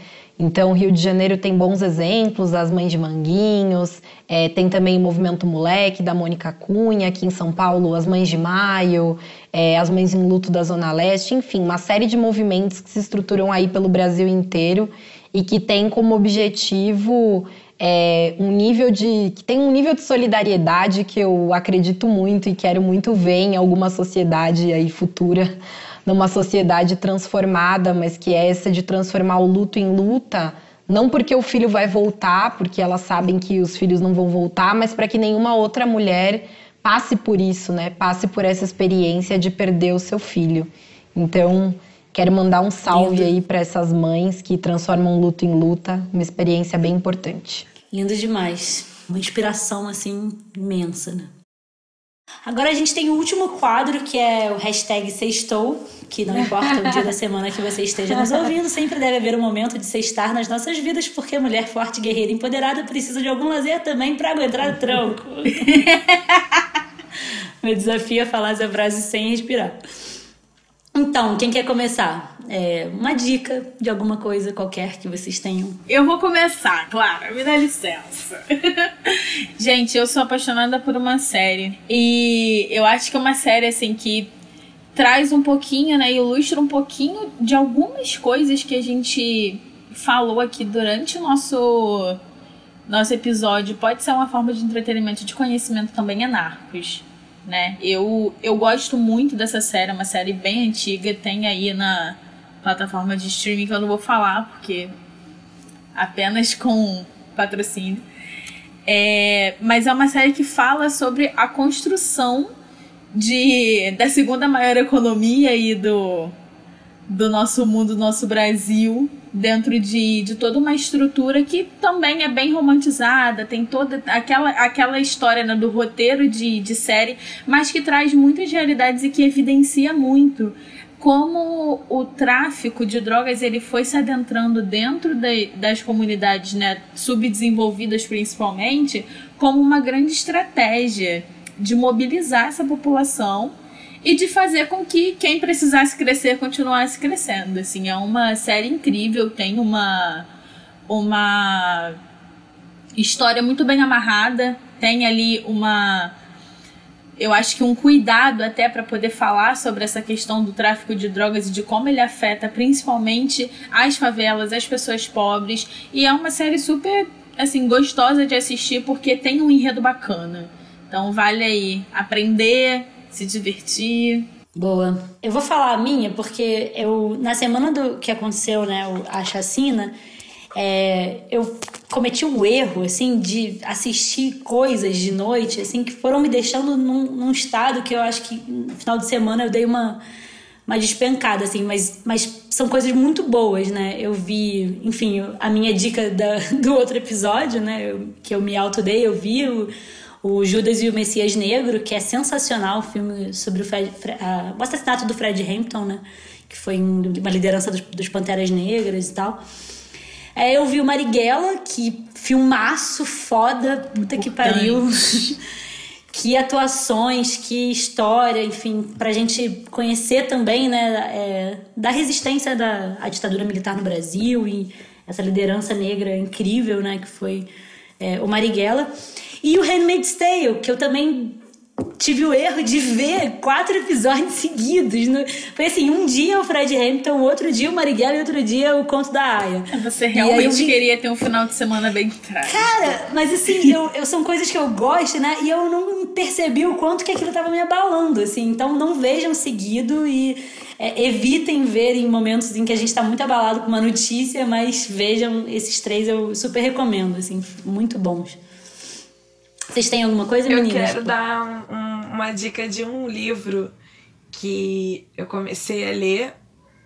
Então, Rio de Janeiro tem bons exemplos, as Mães de Manguinhos, é, tem também o Movimento Moleque, da Mônica Cunha, aqui em São Paulo, as Mães de Maio, é, as Mães em Luto da Zona Leste, enfim, uma série de movimentos que se estruturam aí pelo Brasil inteiro e que tem como objetivo é, um nível de. que tem um nível de solidariedade que eu acredito muito e quero muito ver em alguma sociedade aí futura numa sociedade transformada, mas que é essa de transformar o luto em luta, não porque o filho vai voltar, porque elas sabem que os filhos não vão voltar, mas para que nenhuma outra mulher passe por isso, né? Passe por essa experiência de perder o seu filho. Então, Quero mandar um salve Lindo. aí para essas mães que transformam luto em luta, uma experiência bem importante.
Lindo demais. Uma inspiração assim imensa, né? Agora a gente tem o último quadro, que é o hashtag Sextou, que não importa o dia da semana que você esteja nos ouvindo, sempre deve haver um momento de sextar nas nossas vidas, porque mulher forte, guerreira empoderada precisa de algum lazer também para aguentar o tronco. Meu desafio é falar essa frase sem respirar. Então, quem quer começar? É, uma dica de alguma coisa qualquer que vocês tenham.
Eu vou começar, claro, me dá licença. Gente, eu sou apaixonada por uma série. E eu acho que é uma série assim que traz um pouquinho, né, ilustra um pouquinho de algumas coisas que a gente falou aqui durante o nosso nosso episódio. Pode ser uma forma de entretenimento, de conhecimento também é Narcos né? Eu, eu gosto muito dessa série, é uma série bem antiga, tem aí na plataforma de streaming que eu não vou falar, porque apenas com patrocínio. É, mas é uma série que fala sobre a construção de, da segunda maior economia aí do, do nosso mundo, do nosso Brasil, dentro de, de toda uma estrutura que também é bem romantizada, tem toda aquela, aquela história né, do roteiro de, de série, mas que traz muitas realidades e que evidencia muito como o tráfico de drogas ele foi se adentrando dentro de, das comunidades né, subdesenvolvidas principalmente como uma grande estratégia de mobilizar essa população e de fazer com que quem precisasse crescer continuasse crescendo. Assim, é uma série incrível, tem uma uma história muito bem amarrada, tem ali uma eu acho que um cuidado até para poder falar sobre essa questão do tráfico de drogas e de como ele afeta principalmente as favelas, as pessoas pobres, e é uma série super assim gostosa de assistir porque tem um enredo bacana. Então vale aí aprender, se divertir.
Boa. Eu vou falar a minha porque eu na semana do que aconteceu, né, a chacina, é, eu cometi um erro, assim, de assistir coisas de noite, assim, que foram me deixando num, num estado que eu acho que no final de semana eu dei uma, uma despencada, assim, mas, mas são coisas muito boas, né? Eu vi, enfim, a minha dica da, do outro episódio, né, eu, que eu me autodei, eu vi o o Judas e o Messias Negro, que é sensacional, o filme sobre o, Fred, a, o assassinato do Fred Hampton, né? Que foi uma liderança dos, dos Panteras Negras e tal. É, eu vi o Marighella, que filmaço foda, puta que pariu. que atuações, que história, enfim, pra gente conhecer também, né, é, da resistência da à ditadura militar no Brasil e essa liderança negra incrível, né, que foi é, o Marighella. E o Handmaid's Tale, que eu também tive o erro de ver quatro episódios seguidos. No... Foi assim, um dia o Fred Hamilton, outro dia o Marighella e outro dia o Conto da Aya.
Você realmente vi... queria ter um final de semana bem trágico.
Cara, mas assim, eu, eu, são coisas que eu gosto, né? E eu não percebi o quanto que aquilo tava me abalando, assim. Então não vejam seguido e é, evitem ver em momentos em que a gente tá muito abalado com uma notícia, mas vejam esses três, eu super recomendo, assim, muito bons. Vocês têm alguma coisa, meninas?
Eu quero dar um, um, uma dica de um livro que eu comecei a ler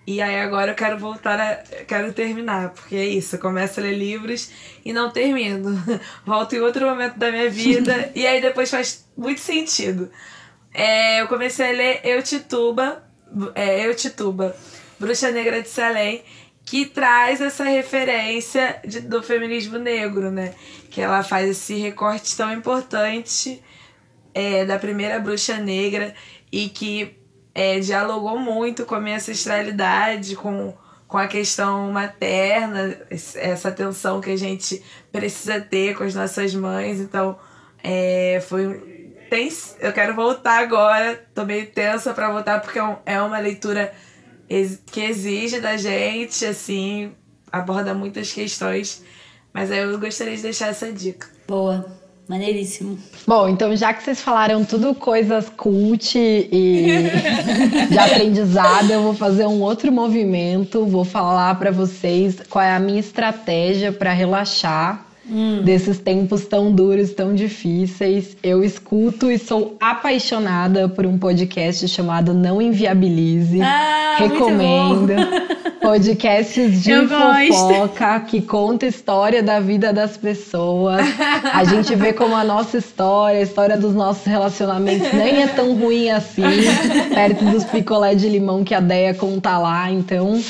e aí agora eu quero voltar a. quero terminar, porque é isso, eu começo a ler livros e não termino. Volto em outro momento da minha vida e aí depois faz muito sentido. É, eu comecei a ler Eu Tituba, é, Eu Tituba, Bruxa Negra de Salem, que traz essa referência de, do feminismo negro, né? Que ela faz esse recorte tão importante é, da primeira bruxa negra e que é, dialogou muito com a minha ancestralidade, com, com a questão materna, essa atenção que a gente precisa ter com as nossas mães. Então, é, foi. Tem, eu quero voltar agora, tô meio tensa para voltar, porque é, é uma leitura que exige da gente, assim, aborda muitas questões mas aí eu gostaria de deixar essa dica.
Boa. Maneiríssimo.
Bom, então já que vocês falaram tudo coisas cult e de aprendizado, eu vou fazer um outro movimento, vou falar para vocês qual é a minha estratégia para relaxar hum. desses tempos tão duros, tão difíceis. Eu escuto e sou apaixonada por um podcast chamado Não Inviabilize.
Ah,
Recomendo. Podcasts de
Eu
fofoca gosto. que conta a história da vida das pessoas. A gente vê como a nossa história, a história dos nossos relacionamentos nem é tão ruim assim, perto dos picolé de limão que a Deia conta lá. Então,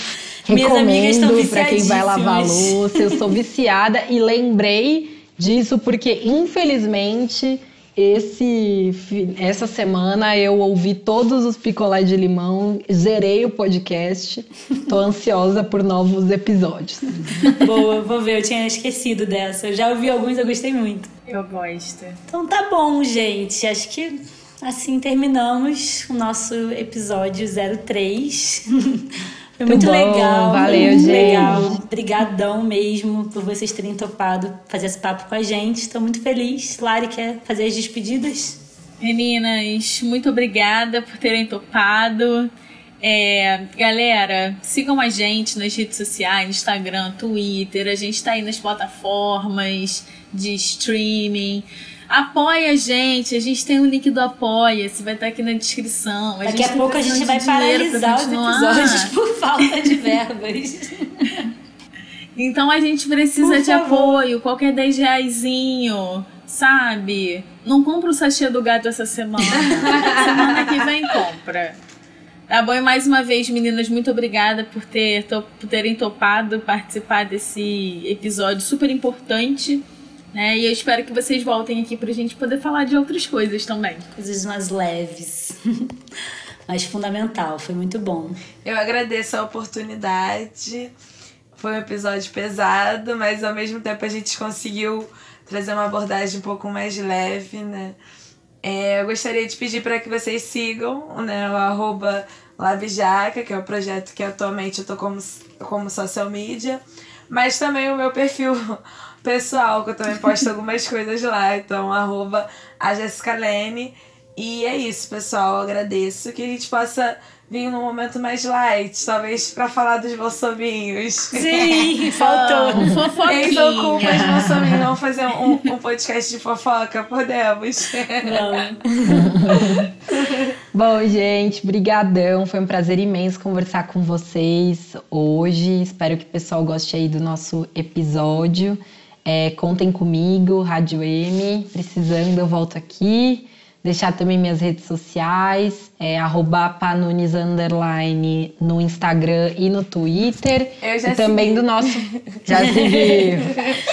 Recomendo para quem vai lavar louça. Eu sou viciada e lembrei disso porque, infelizmente, esse, essa semana eu ouvi todos os picolé de limão, zerei o podcast. Tô ansiosa por novos episódios.
Boa, vou ver, eu tinha esquecido dessa. Eu já ouvi alguns, eu gostei muito.
Eu gosto.
Então tá bom, gente. Acho que assim terminamos o nosso episódio 03. Foi muito, muito legal.
Valeu,
muito
gente.
legal. Obrigadão mesmo por vocês terem topado fazer esse papo com a gente. Estou muito feliz. Lari quer fazer as despedidas?
Meninas, muito obrigada por terem topado. É, galera, sigam a gente nas redes sociais, Instagram, Twitter. A gente está aí nas plataformas de streaming. Apoia a gente, a gente tem o link do Apoia, se vai estar aqui na descrição.
A Daqui a pouco a gente vai paralisar os episódios por falta de verbas.
então a gente precisa de apoio, qualquer 10 reaisinho, sabe? Não compra o sachê do gato essa semana. semana que vem compra. Tá bom? E mais uma vez, meninas, muito obrigada por, ter, por terem topado participar desse episódio super importante. Né? E eu espero que vocês voltem aqui pra gente poder falar de outras coisas também.
Coisas mais leves. Mas fundamental, foi muito bom.
Eu agradeço a oportunidade. Foi um episódio pesado, mas ao mesmo tempo a gente conseguiu trazer uma abordagem um pouco mais leve, né? É, eu gostaria de pedir para que vocês sigam né, o arroba Labijaca, que é o projeto que atualmente eu tô como, como social media, mas também o meu perfil pessoal, que eu também posto algumas coisas lá. Então, arroba a Jessica Lene. E é isso, pessoal. Eu agradeço que a gente possa vir num momento mais light, talvez para falar dos bolsominhos.
Sim, faltou.
Um fofoquinha.
Então, culpa os bolsominhos. Vamos fazer um, um podcast de fofoca? Podemos.
Bom, gente, brigadão. Foi um prazer imenso conversar com vocês hoje. Espero que o pessoal goste aí do nosso episódio. É, contem comigo, Rádio M. Precisando, eu volto aqui. Deixar também minhas redes sociais, é, panunes underline no Instagram e no Twitter.
Eu já
e também
segui.
do nosso. Já segui.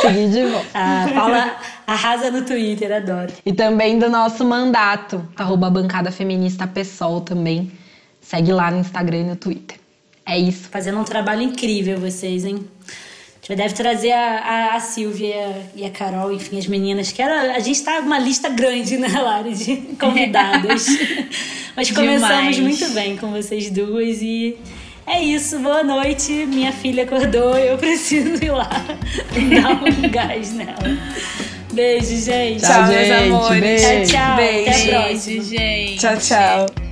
segui de volta.
A Paula arrasa no Twitter, adoro.
E também do nosso mandato, arroba bancada feminista PSOL também. Segue lá no Instagram e no Twitter. É isso.
Fazendo um trabalho incrível vocês, hein? A gente deve trazer a, a, a Silvia e a Carol, enfim, as meninas, que era, a gente tá uma lista grande, né, Lari, de convidadas. Mas começamos
Demais.
muito bem com vocês duas e é isso, boa noite. Minha filha acordou, eu preciso ir lá dar um gás nela. Beijo, gente.
Tchau, meus
gente.
amores.
Beijo.
Tchau, tchau. Até a
Beijo.
próxima.
Beijo, gente.
Tchau, tchau.